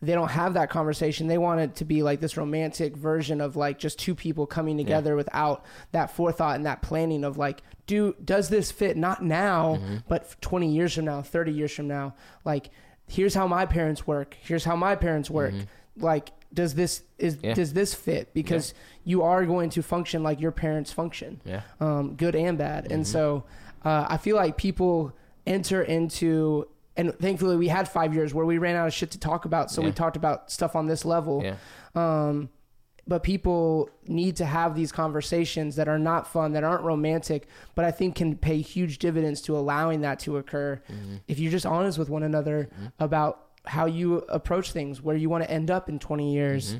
they don't have that conversation. They want it to be like this romantic version of like just two people coming together without that forethought and that planning of like, do does this fit not now, Mm-hmm. but 20 years from now, 30 years from now? Like, here's how my parents work. Here's how my parents work. Like, does this is Mm-hmm. Yeah. does this fit? Because you are going to function like your parents function Yeah. um, good and bad. And so uh, I feel like people enter into, and thankfully we had five years where we ran out of shit to talk about. So we talked about stuff on this level. Yeah. Um, but people need to have these conversations that are not fun, that aren't romantic, but I think can pay huge dividends to allowing that to occur Mm-hmm. if you're just honest with one another about how you approach things, where you want to end up in 20 years. Mm-hmm.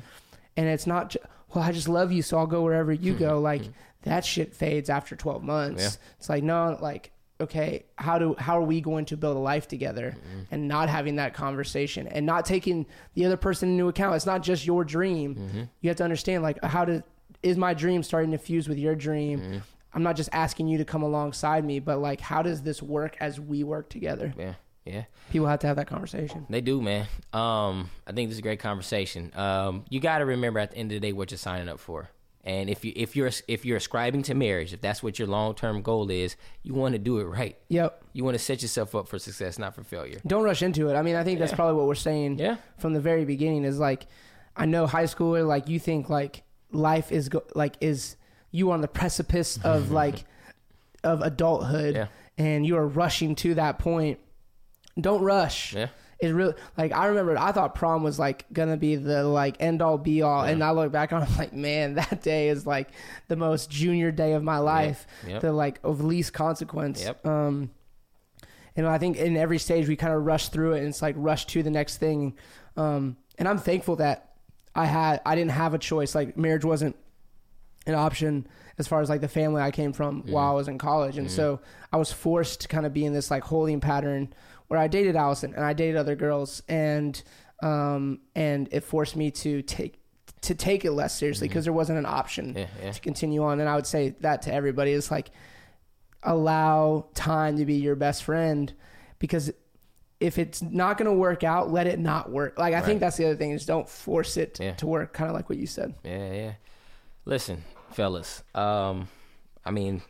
And it's not, ju- well, I just love you, so I'll go wherever you Mm-hmm. go. Like that shit fades after 12 months. Yeah. It's like, no, like, okay, how do, how are we going to build a life together Mm-hmm. and not having that conversation and not taking the other person into account? It's not just your dream. Mm-hmm. You have to understand, like, how to, is my dream starting to fuse with your dream? Mm-hmm. I'm not just asking you to come alongside me, but like, how does this work as we work together? Yeah. Yeah. People have to have that conversation. They do, man. Um, I think this is a great conversation. Um, you got to remember at the end of the day what you're signing up for. And if you if you're if you're ascribing to marriage, if that's what your long term goal is, you want to do it right. Yep. You want to set yourself up for success, not for failure. Don't rush into it. I mean, I think that's probably what we're saying Yeah. from the very beginning is like, I know high schooler, like you think like life is go- like is you on the precipice of like of adulthood Yeah. and you are rushing to that point don't rush Yeah. It really like i remember i thought prom was like gonna be the like end all be all and i look back on it I'm like man that day is like the most junior day of my life Yep. the like of least consequence. Yep. um and i think in every stage we kind of rush through it and it's like rush to the next thing. Um and i'm thankful that i had i didn't have a choice. Like marriage wasn't an option as far as like the family I came from while I was in college. And so I was forced to kind of be in this like holding pattern where I dated Allison and I dated other girls and um and it forced me to take to take it less seriously because there wasn't an option Yeah, yeah. to continue on. And I would say that to everybody is like allow time to be your best friend because if it's not going to work out, let it not work. Like I think that's the other thing is don't force it Yeah. to work. Kind of like what you said. Yeah, yeah. Listen, fellas. Um, I mean,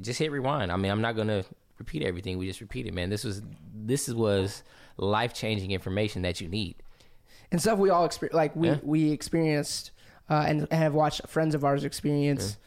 just hit rewind. I mean, I'm not gonna repeat everything we just repeated, man. This was this was life changing information that you need. and stuff we all experience like we Yeah. we experienced uh, and, and have watched friends of ours experience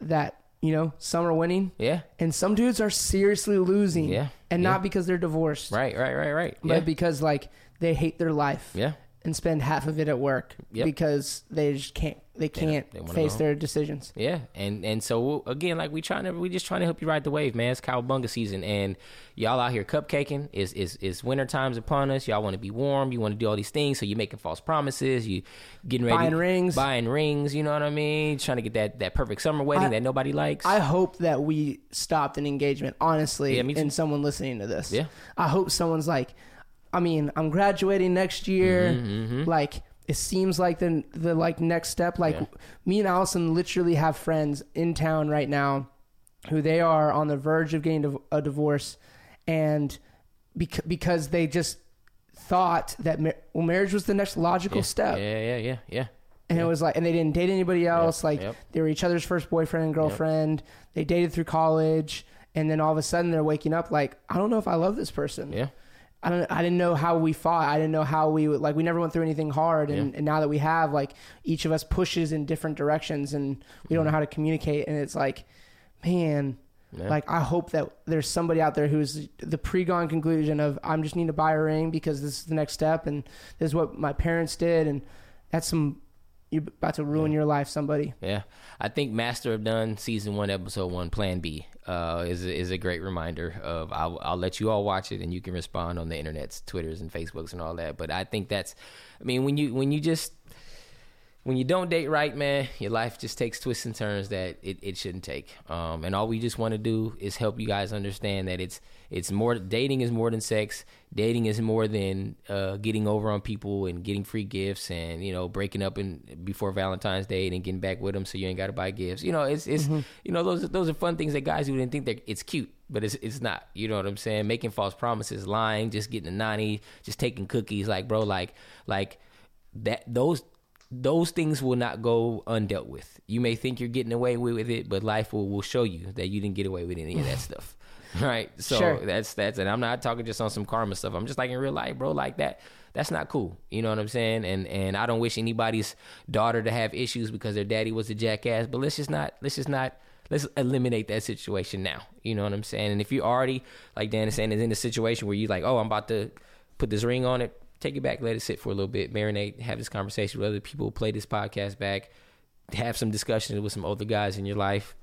that you know some are winning Yeah. and some dudes are seriously losing Yeah. and Yeah. not because they're divorced Right, right, right, right. but Yeah. because like they hate their life yeah. And spend half of it at work Yep. because they just can't they can't they wanna face their decisions Yeah, and and so again, like we trying to, we just trying to help you ride the wave, man. It's cowabunga season, and y'all out here cupcaking. Is is is winter times upon us? Y'all want to be warm. You want to do all these things, so you're making false promises. You getting ready, Buying rings. buying rings. You know what I mean? Trying to get that that perfect summer wedding I- that nobody likes. I hope that we stopped an engagement, honestly, Yeah, in someone listening to this. Yeah. I hope someone's like, I mean, I'm graduating next year. Mm-hmm, Like, it seems like the the like next step. Like, Yeah. me and Allison literally have friends in town right now, who they are on the verge of getting a divorce, and bec- because they just thought that mar- well, marriage was the next logical yeah, step Yeah, yeah, yeah, yeah. and it was like and they didn't date anybody else like yep. they were each other's first boyfriend and girlfriend they dated through college and then all of a sudden they're waking up like i don't know if i love this person Yeah. I don't i didn't know how we fought i didn't know how we would like we never went through anything hard and, Yeah. and now that we have like each of us pushes in different directions and we don't mm-hmm. know how to communicate and it's like man Yeah. like i hope that there's somebody out there who's the pre-gone conclusion of i'm just need to buy a ring because this is the next step and this is what my parents did and that's some you're about to ruin your life somebody Yeah, I think Master of None season one episode one Plan B uh, is a, is a great reminder of. I'll, I'll let you all watch it and you can respond on the internets, Twitters and Facebooks and all that. But I think that's, I mean, when you when you just when you don't date right, man, your life just takes twists and turns that it, it shouldn't take. Um, and all we just want to do is help you guys understand that it's it's more dating is more than sex. Dating is more than uh, getting over on people and getting free gifts and you know breaking up in before Valentine's Day and getting back with them so you ain't got to buy gifts. You know, it's it's you know those those are fun things that guys who didn't think that it's cute, but it's it's not. You know what I'm saying? Making false promises, lying, just getting a nanny, just taking cookies, like bro, like like that those those things will not go undealt with. You may think you're getting away with it, but life will, will show you that you didn't get away with any of that stuff. Right? So Sure. that's that's and I'm not talking just on some karma stuff. I'm just like in real life, bro, like that. That's not cool. You know what I'm saying? And and I don't wish anybody's daughter to have issues because their daddy was a jackass, but let's just not let's just not let's eliminate that situation now. You know what I'm saying? And if you already, like Dan is saying, is in a situation where you like, oh, I'm about to put this ring on it, take it back, let it sit for a little bit, marinate, have this conversation with other people, play this podcast back, have some discussions with some older guys in your life.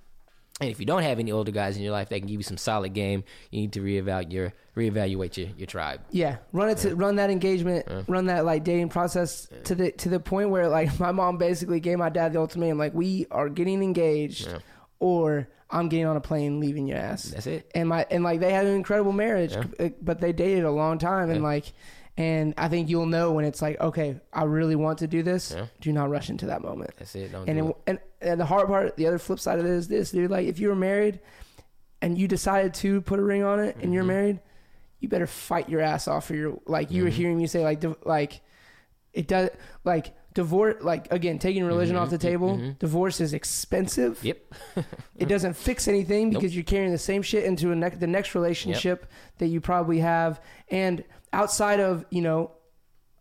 And if you don't have any older guys in your life that can give you some solid game, you need to reevaluate your reevaluate your, your tribe. yeah run it to run that engagement run that like dating process to the to the point where like my mom basically gave my dad the ultimatum like we are getting engaged or i'm getting on a plane leaving your ass. That's it. and my and like they had an incredible marriage c- uh, but they dated a long time and like and i think you'll know when it's like okay i really want to do this Yeah. do not rush into that moment That's it. Don't and, do it, and and the hard part the other flip side of it is this dude like if you were married and you decided to put a ring on it and Mm-hmm. you're married you better fight your ass off for your like you were Mm-hmm. hearing me say like like it does like divorce like again taking religion off the table divorce is expensive it. Yep. it doesn't fix anything because you're carrying the same shit into a ne- the next relationship that you probably have and outside of you know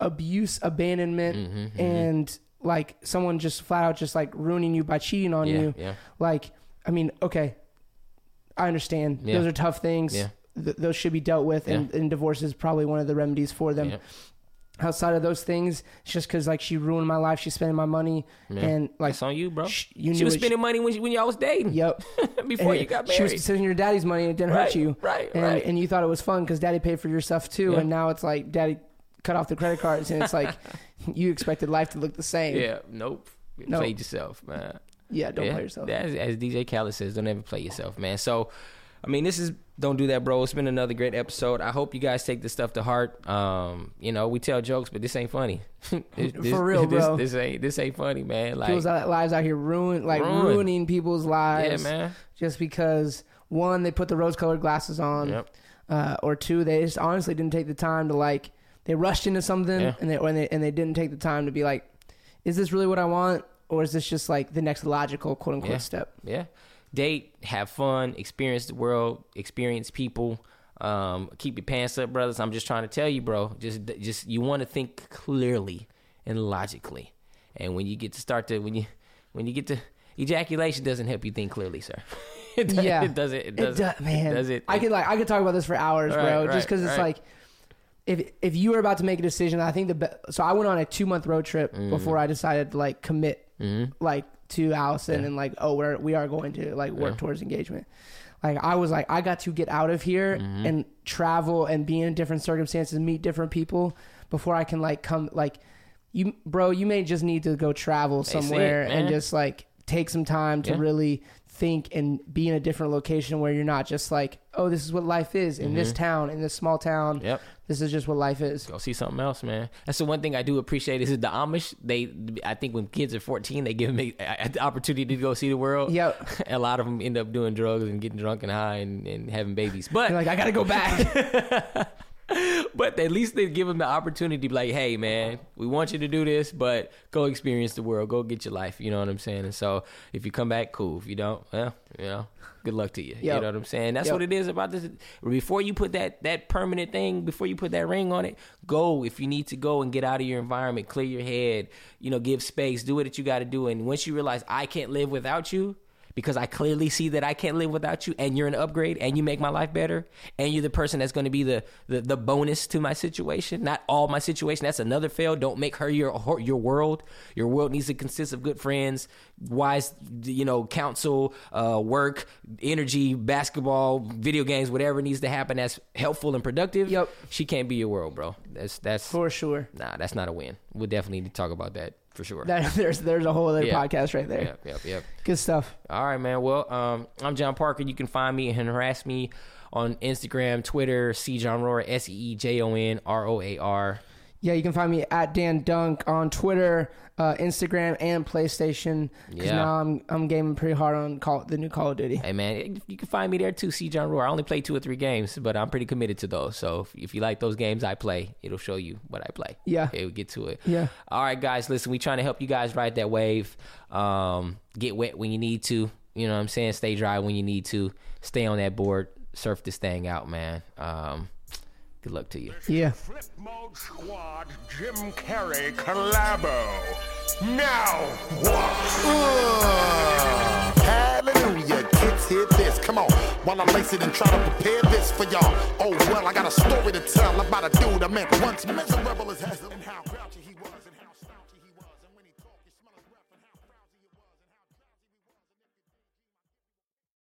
abuse abandonment Mm-hmm, and like someone just flat out just like ruining you by cheating on Yeah, you. yeah. Like, I mean, okay, I understand. Yeah. Those are tough things. Yeah. Th- those should be dealt with, and, and divorce is probably one of the remedies for them. Yeah. Outside of those things, it's just because like she ruined my life, she's spending my money, Yeah. and like That's on you, bro. sh- you she was spending money when, she, when y'all was dating. Yep. Before And you got married, She was spending your daddy's money and it didn't Right, hurt you. right, and, right. And you thought it was fun because daddy paid for your stuff too. Yeah. And now it's like daddy cut off the credit cards and it's like you expected life to look the same. Yeah, nope. No. Play yourself, man. Yeah, don't play yourself. As, as DJ Khaled says, don't ever play yourself, man. So, I mean, this is don't do that, bro. It's been another great episode. I hope you guys take this stuff to heart. Um, you know, we tell jokes, but this ain't funny. This- this- For real, this, bro. This, ain't this ain't funny, man. Like, People's lives out here ruined, like Ruined. ruining people's lives. Yeah, man. Just because one, they put the rose-colored glasses on, Yep. uh, or two, they just honestly didn't take the time to like. They rushed into something, Yeah. and they and they and they didn't take the time to be like, is this really what I want, or is this just like the next logical quote unquote Yeah. step? Yeah. Date, have fun, experience the world, experience people. Um, keep your pants up, brothers. I'm just trying to tell you, bro. Just, just you want to think clearly and logically. And when you get to start to when you when you get to ejaculation doesn't help you think clearly, sir. it, does- yeah, it doesn't. It doesn't. do- man, It does it. I could like I could talk about this for hours, Right, bro. right, just because it's like, if if you were about to make a decision, I think the be- so I went on a two month road trip Mm. before I decided to like commit, Mm-hmm. like to Allison and like oh we're we are going to like work Yeah. towards engagement. Like I was like I got to get out of here Mm-hmm. and travel and be in different circumstances, meet different people before I can like come like you bro. You may just need to go travel see it, somewhere and just like take some time to Yeah. really think and be in a different location where you're not just like, oh, this is what life is in this town, in this small town. Mm-hmm. Yep. This is just what life is. Go see something else, man. That's the one thing I do appreciate is the Amish. They, I think, when kids are 14, they give them the opportunity to go see the world. Yep. a lot of them end up doing drugs and getting drunk and high and, and having babies. But You're like, I gotta go back. but at least they give them the opportunity to be like, hey, man, we want you to do this, but go experience the world. Go get your life. You know what I'm saying? And so if you come back, cool. If you don't, well, you know, good luck to you. You know what I'm saying? That's Yep. what it is about this. Before you put that, that permanent thing, before you put that ring on it, go if you need to go and get out of your environment, clear your head, you know, give space, do what you got to do. And once you realize I can't live without you, because I clearly see that I can't live without you and you're an upgrade and you make my life better and you're the person that's going to be the, the the bonus to my situation. Not all my situation that's another fail. Don't make her your your world. Your world needs to consist of good friends wise you know counsel uh, work energy basketball video games whatever needs to happen that's helpful and productive. Yep. she can't be your world bro. That's that's For sure. nah that's not a win. We'll definitely need to talk about that for sure That, there's there's a whole other podcast right there. yep yep yep Good stuff. all right, man. Well, um, I'm John Parker. You can find me and harass me on Instagram, Twitter, C John Roar, S E E J O N R O A R. Yeah, you can find me at Dan Dunk on Twitter, uh, Instagram, and PlayStation. Because Yeah. now I'm I'm gaming pretty hard on Call, the new Call of Duty. Hey, man, you can find me there too, C John Roar. I only play two or three games, but I'm pretty committed to those. So if, if you like those games I play, it'll show you what I play. Yeah. Okay, we'll get to it. Yeah. All right, guys, listen, we trying to help you guys ride that wave. Um, get wet when you need to. You know what I'm saying? Stay dry when you need to. Stay on that board. Surf this thing out, man. Um, good luck to you. Yeah. Flip Mode Squad Jim Carrey collabo. Now, Uh, hallelujah, kids, hear this. Come on, while I lace it and try to prepare this for y'all. Oh, well, I got a story to tell about a dude I met once miserable as hell